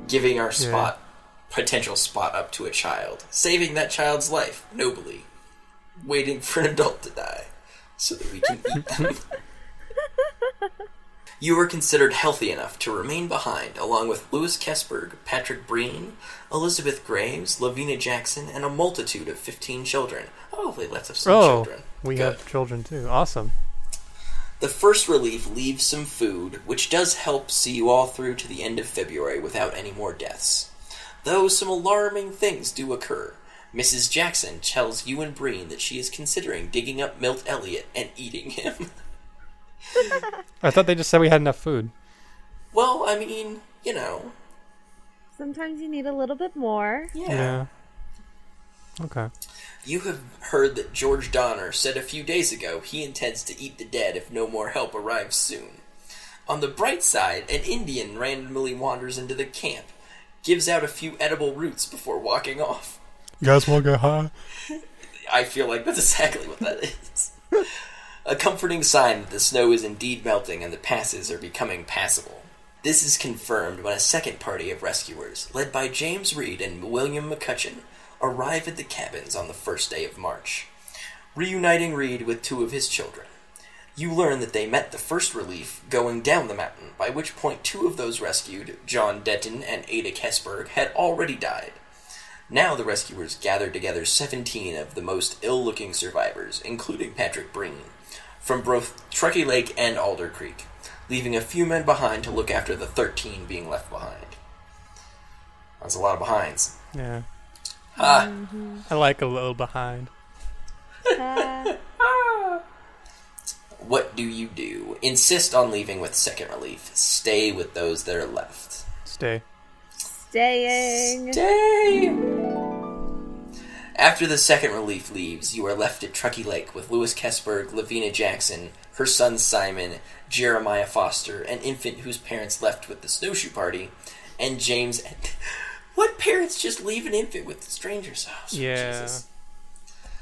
[SPEAKER 4] giving our spot, potential spot up to a child, saving that child's life nobly, waiting for an adult to die so that we can eat them. You were considered healthy enough to remain behind, along with Louis Keseberg, Patrick Breen, Elizabeth Graves, Lavina Jackson, and a multitude of 15 children. Oh, they left us some
[SPEAKER 2] oh,
[SPEAKER 4] children.
[SPEAKER 2] we
[SPEAKER 4] Good.
[SPEAKER 2] have children too. Awesome.
[SPEAKER 4] The first relief leaves some food, which does help see you all through to the end of February without any more deaths. Though some alarming things do occur. Mrs. Jackson tells you and Breen that she is considering digging up Milt Elliott and eating him. [laughs]
[SPEAKER 2] I thought they just said we had enough food.
[SPEAKER 4] well, I mean, you know,
[SPEAKER 3] Sometimes you need a little bit more.
[SPEAKER 4] yeah.
[SPEAKER 2] Okay.
[SPEAKER 4] You have heard that George Donner said a few days ago he intends to eat the dead if no more help arrives soon. On the bright side, an Indian randomly wanders into the camp, gives out a few edible roots before walking off.
[SPEAKER 2] You guys want to go high?
[SPEAKER 4] I feel like that's exactly what that is. a comforting sign that the snow is indeed melting and the passes are becoming passable. This is confirmed when a second party of rescuers, led by James Reed and William McCutcheon, arrive at the cabins on the first day of March, reuniting Reed with two of his children. You learn that they met the first relief going down the mountain, by which point two of those rescued, John Denton and Ada Keseberg, had already died. Now the rescuers gathered together 17 of the most ill looking survivors, including Patrick Breen, from both Truckee Lake and Alder Creek, leaving a few men behind to look after the 13 being left behind. That's a lot of behinds.
[SPEAKER 2] Yeah.
[SPEAKER 4] Ah,
[SPEAKER 2] I like a little behind.
[SPEAKER 3] Uh, [laughs]
[SPEAKER 4] what do you do? Insist on leaving with second relief. Stay with those that are left.
[SPEAKER 2] Stay.
[SPEAKER 3] staying.
[SPEAKER 4] Stay! After the second relief leaves, you are left at Truckee Lake with Louis Keseberg, Lavina Jackson, her son Simon, Jeremiah Foster, an infant whose parents left with the snowshoe party, and James. What parents just leave an infant with the stranger's house?
[SPEAKER 2] Yeah.
[SPEAKER 4] Jesus.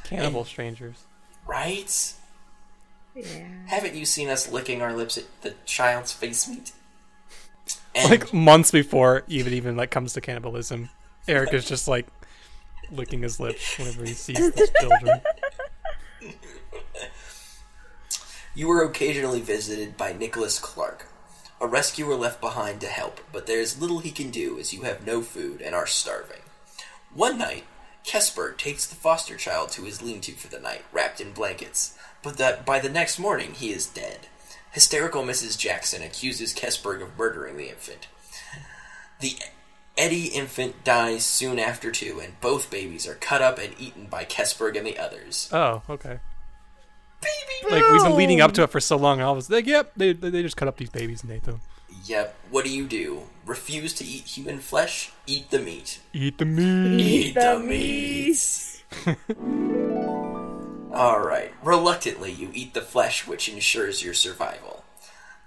[SPEAKER 2] Cannibal strangers.
[SPEAKER 4] Right?
[SPEAKER 3] Yeah.
[SPEAKER 4] Haven't you seen us licking our lips at the child's face meat? And
[SPEAKER 2] Like months before even even like comes to cannibalism, Eric is just like licking his lips whenever he sees these children. [laughs]
[SPEAKER 4] You were occasionally visited by Nicholas Clark, a rescuer left behind to help, but there is little he can do as you have no food and are starving. One night, Keseberg takes the foster child to his lean to for the night, wrapped in blankets, but that by the next morning he is dead. Hysterical Mrs. Jackson accuses Keseberg of murdering the infant. The Eddy infant dies soon after too, and both babies are cut up and eaten by Keseberg and the others.
[SPEAKER 2] Oh, okay.
[SPEAKER 4] Baby,
[SPEAKER 2] Like we've been leading up to it for so long, and I was like, "Yep, they they just cut up these babies and ate them.
[SPEAKER 4] Yep. What do you do? Refuse to eat human flesh? Eat the meat.
[SPEAKER 2] Eat the meat."
[SPEAKER 4] Eat the meat. All right. Reluctantly, you eat the flesh, which ensures your survival.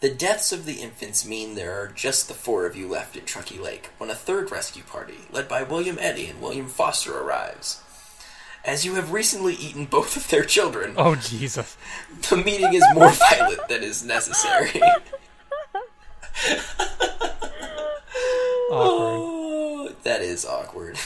[SPEAKER 4] The deaths of the infants mean there are just the four of you left at Truckee Lake when a third rescue party, led by William Eddy and William Foster, arrives. As you have recently eaten both of their children,
[SPEAKER 2] Oh Jesus!
[SPEAKER 4] the meeting is more violent than is necessary. [laughs]
[SPEAKER 2] Awkward.
[SPEAKER 4] Oh, that is awkward.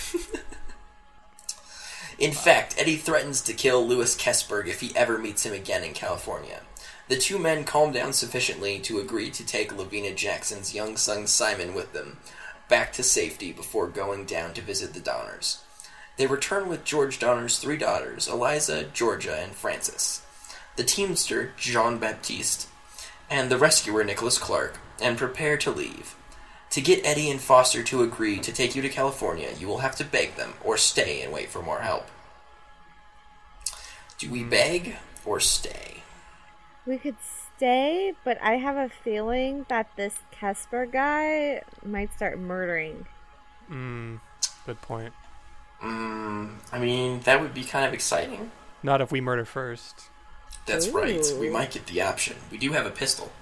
[SPEAKER 4] in fact, Eddy threatens to kill Louis Keseberg if he ever meets him again in California. The two men calm down sufficiently to agree to take Lavina Jackson's young son Simon with them back to safety before going down to visit the Donners. They return with George Donner's three daughters, Eliza, Georgia, and Frances. The teamster, Jean Baptiste, and the rescuer, Nicholas Clark, and prepare to leave. To get Eddy and Foster to agree to take you to California, you will have to beg them or stay and wait for more help. Do we beg or stay?
[SPEAKER 3] We could stay, but I have a feeling that this Kesper guy might start murdering.
[SPEAKER 2] Mm, good point.
[SPEAKER 4] Mm, I mean, that would be kind of exciting.
[SPEAKER 2] Not if we murder first.
[SPEAKER 4] That's right. We might get the option. We do have a pistol.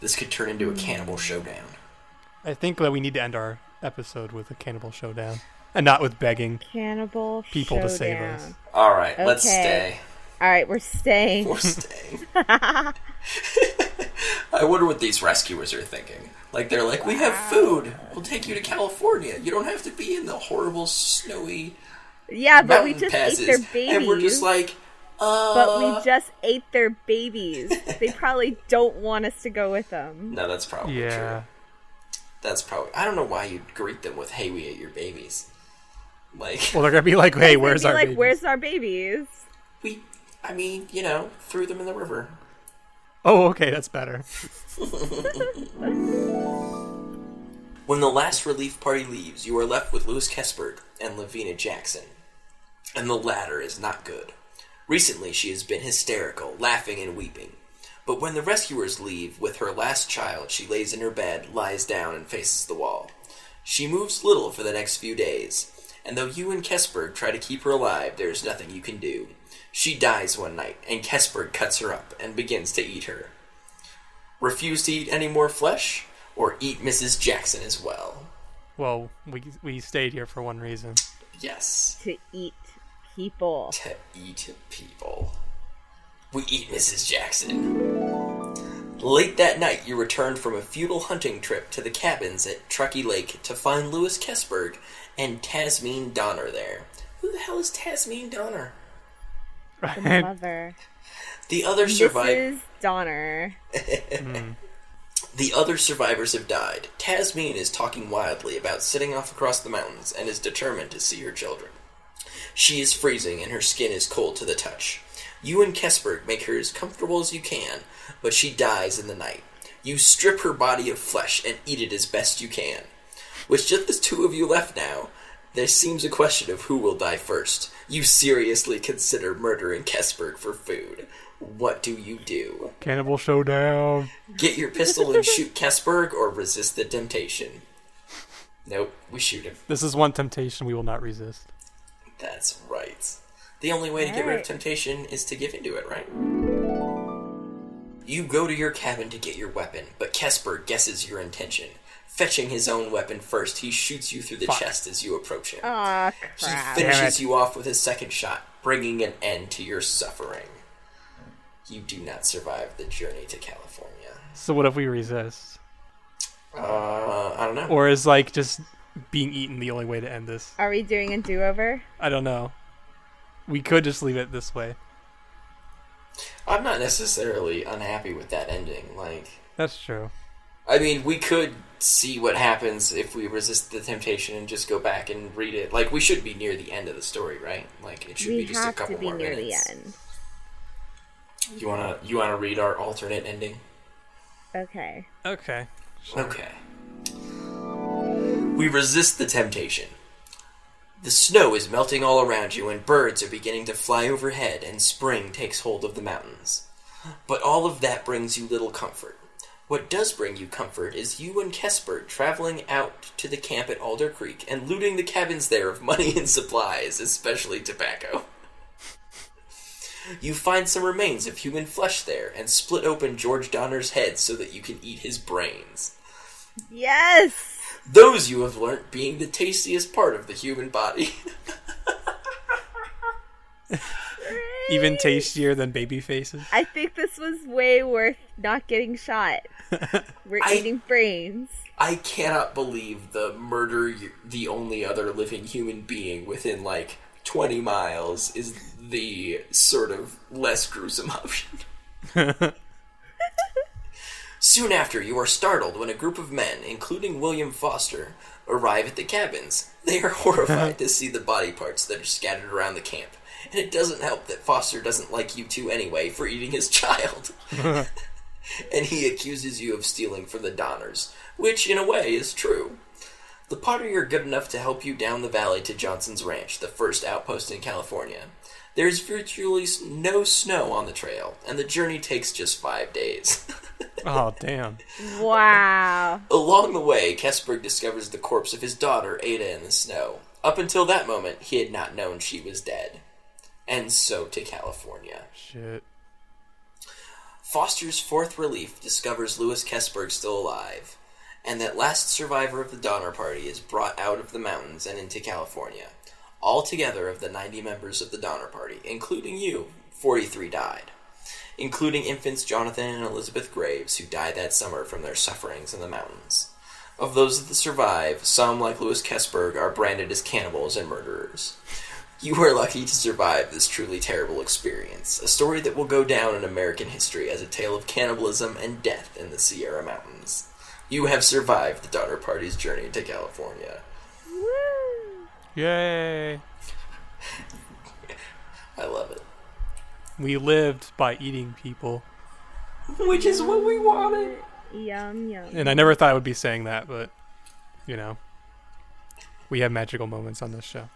[SPEAKER 4] This could turn into a cannibal showdown.
[SPEAKER 2] I think that we need to end our episode with a cannibal showdown, and not with begging.
[SPEAKER 3] Cannibal
[SPEAKER 2] People to save us.
[SPEAKER 4] All right, let's stay.
[SPEAKER 3] All right, we're staying.
[SPEAKER 4] We're staying. [laughs] [laughs] I wonder what these rescuers are thinking. Like they're like, we have food. We'll take you to California. You don't have to be in the horrible snowy
[SPEAKER 3] Yeah, but we just
[SPEAKER 4] passes.
[SPEAKER 3] ate their babies.
[SPEAKER 4] And we're just like, uh.
[SPEAKER 3] but we just ate their babies. they [laughs] probably don't want us to go with them.
[SPEAKER 4] No, that's probably
[SPEAKER 2] Yeah.
[SPEAKER 4] true. That's probably. I don't know why you'd greet them with, "Hey, we ate your babies." Like
[SPEAKER 2] Well, they're gonna be like, [laughs] "Hey, where's
[SPEAKER 3] be
[SPEAKER 2] our
[SPEAKER 3] like,
[SPEAKER 2] babies?"
[SPEAKER 3] where's our babies?
[SPEAKER 4] we, I mean, you know, threw them in the river.
[SPEAKER 2] Oh, okay, that's better. [laughs]
[SPEAKER 4] When the last relief party leaves, you are left with Louis Keseberg and Lavina Jackson. And the latter is not good. Recently, she has been hysterical, laughing and weeping. But when the rescuers leave with her last child, she lays in her bed, lies down, and faces the wall. She moves little for the next few days, and though you and Keseberg try to keep her alive, there is nothing you can do. She dies one night, and Keseberg cuts her up and begins to eat her. Refuse to eat any more flesh, or eat Mrs. Jackson as well?
[SPEAKER 2] Well, we we stayed here for one reason.
[SPEAKER 4] Yes,
[SPEAKER 3] To eat people.
[SPEAKER 4] to eat people. We eat Mrs. Jackson. Late that night, you returned from a futile hunting trip to the cabins at Truckee Lake to find Louis Keseberg and Tasmeen Donner there. Who the hell is Tasmeen Donner?
[SPEAKER 3] The
[SPEAKER 2] Right?
[SPEAKER 3] mother.
[SPEAKER 4] The other survivors.
[SPEAKER 3] Mrs. Donner. Hmm. [laughs]
[SPEAKER 4] The other survivors have died. Tasmin is talking wildly about sitting off across the mountains and is determined to see her children. She is freezing and her skin is cold to the touch. You and Keseberg make her as comfortable as you can, but she dies in the night. You strip her body of flesh and eat it as best you can. With just the two of you left now, there seems a question of who will die first. You seriously consider murdering Keseberg for food. What do you do?
[SPEAKER 2] Cannibal showdown.
[SPEAKER 4] Get your pistol and shoot Keseberg or resist the temptation. Nope, we shoot him.
[SPEAKER 2] This is one temptation we will not resist.
[SPEAKER 4] That's right. The only way to get rid of temptation is to give into it, right? You go to your cabin to get your weapon, but Keseberg guesses your intention. Fetching his own weapon first, he shoots you through the
[SPEAKER 2] Fuck.
[SPEAKER 4] chest as you approach him.
[SPEAKER 3] Aw,
[SPEAKER 4] he
[SPEAKER 3] crap.
[SPEAKER 2] Damn
[SPEAKER 4] finishes you off with his second shot, bringing an end to your suffering. You do not survive the journey to California.
[SPEAKER 2] So what if we resist?
[SPEAKER 4] Uh, I don't know.
[SPEAKER 2] Or is like just being eaten the only way to end this?
[SPEAKER 3] Are we doing a do over?
[SPEAKER 2] I don't know. We could just leave it this way.
[SPEAKER 4] I'm not necessarily unhappy with that ending. Like,
[SPEAKER 2] That's true.
[SPEAKER 4] I mean, we could see what happens if we resist the temptation and just go back and read it. Like, we should be near the end of the story, right? Like, it should
[SPEAKER 3] We
[SPEAKER 4] be just a couple
[SPEAKER 3] to be
[SPEAKER 4] more
[SPEAKER 3] near
[SPEAKER 4] minutes.
[SPEAKER 3] the end.
[SPEAKER 4] You wanna you wanna read our alternate ending?
[SPEAKER 3] Okay.
[SPEAKER 2] Okay. Sure.
[SPEAKER 4] Okay. We resist the temptation. The snow is melting all around you, and birds are beginning to fly overhead, and spring takes hold of the mountains. But all of that brings you little comfort. What does bring you comfort is you and Kesper traveling out to the camp at Alder Creek and looting the cabins there of money and supplies, especially tobacco. You find some remains of human flesh there and split open George Donner's head so that you can eat his brains.
[SPEAKER 3] Yes.
[SPEAKER 4] Those you have learnt being the tastiest part of the human body. [laughs]
[SPEAKER 2] Even tastier than baby faces.
[SPEAKER 3] I think this was way worth not getting shot. [laughs] We're
[SPEAKER 4] I-
[SPEAKER 3] eating brains.
[SPEAKER 4] I cannot believe the murder the only other living human being within like 20 miles is the sort of less gruesome [laughs] option. Soon after, you are startled when a group of men, including William Foster, arrive at the cabins. They are horrified [laughs] to see the body parts that are scattered around the camp. And it doesn't help that Foster doesn't like you two anyway for eating his child. [laughs] and he accuses you of stealing from the Donners, which in a way is true. The party are good enough to help you down the valley to Johnson's Ranch, the first outpost in California. There's virtually no snow on the trail, and the journey takes just five days. [laughs]
[SPEAKER 2] Oh damn.
[SPEAKER 3] Wow.
[SPEAKER 4] Along the way, Keseberg discovers the corpse of his daughter, Ada, in the snow. Up until that moment, he had not known she was dead. And so to California.
[SPEAKER 2] Shit.
[SPEAKER 4] Foster's fourth relief discovers Louis Keseberg still alive, and that last survivor of the Donner Party is brought out of the mountains and into California. Altogether, of the 90 members of the Donner Party, including you, 43 died, including infants Jonathan and Elizabeth Graves, who died that summer from their sufferings in the mountains. Of those that survive, some, like Louis Keseberg, are branded as cannibals and murderers. You are lucky to survive this truly terrible experience, a story that will go down in American history as a tale of cannibalism and death in the Sierra Mountains. You have survived the Donner Party's journey to California.
[SPEAKER 3] Woo.
[SPEAKER 2] Yay. [laughs]
[SPEAKER 4] I love it.
[SPEAKER 2] We lived by eating people.
[SPEAKER 4] Which is what we wanted.
[SPEAKER 3] Yum yum.
[SPEAKER 2] And I never thought I would be saying that, but you know. We have magical moments on this show.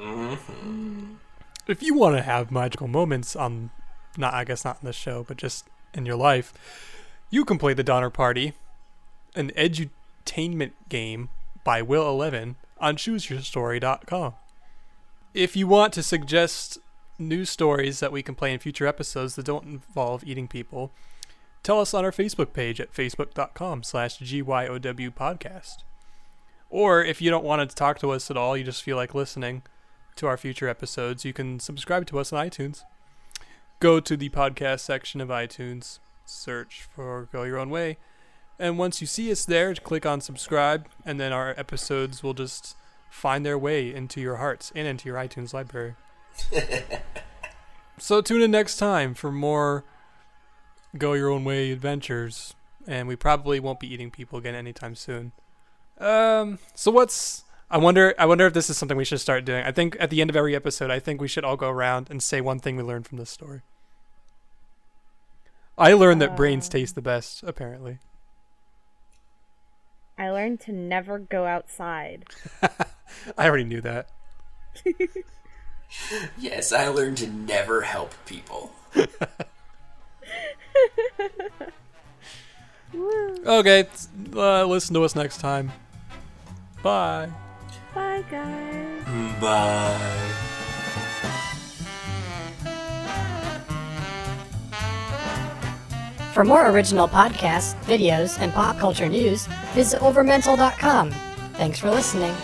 [SPEAKER 4] Hmm
[SPEAKER 2] If you want to have magical moments on not I guess not in this show, but just in your life, you can play the Donner Party, an edutainment game by Will Eleven on chooseyourstory.com. If you want to suggest news stories that we can play in future episodes that don't involve eating people, tell us on our Facebook page at facebook.com slash GYOW podcast. Or if you don't want to talk to us at all, you just feel like listening to our future episodes, you can subscribe to us on iTunes. Go to the podcast section of iTunes, search for Go Your Own Way, and once you see us there, click on subscribe, and then our episodes will just find their way into your hearts and into your iTunes library. [laughs] so tune in next time for more Go Your Own Way adventures, and we probably won't be eating people again anytime soon. Um, so what's I wonder I wonder if this is something we should start doing. I think at the end of every episode, I think we should all go around and say one thing we learned from this story. I learned that brains
[SPEAKER 3] Um.
[SPEAKER 2] taste the best, apparently.
[SPEAKER 3] I learned to never go outside. [laughs]
[SPEAKER 2] I already knew that. [laughs]
[SPEAKER 4] Yes, I learned to never help people. [laughs]
[SPEAKER 2] Okay, uh, listen to us next time. Bye.
[SPEAKER 3] Bye guys.
[SPEAKER 4] Bye.
[SPEAKER 1] For more original podcasts, videos, and pop culture news, visit overmental.com. Thanks for listening.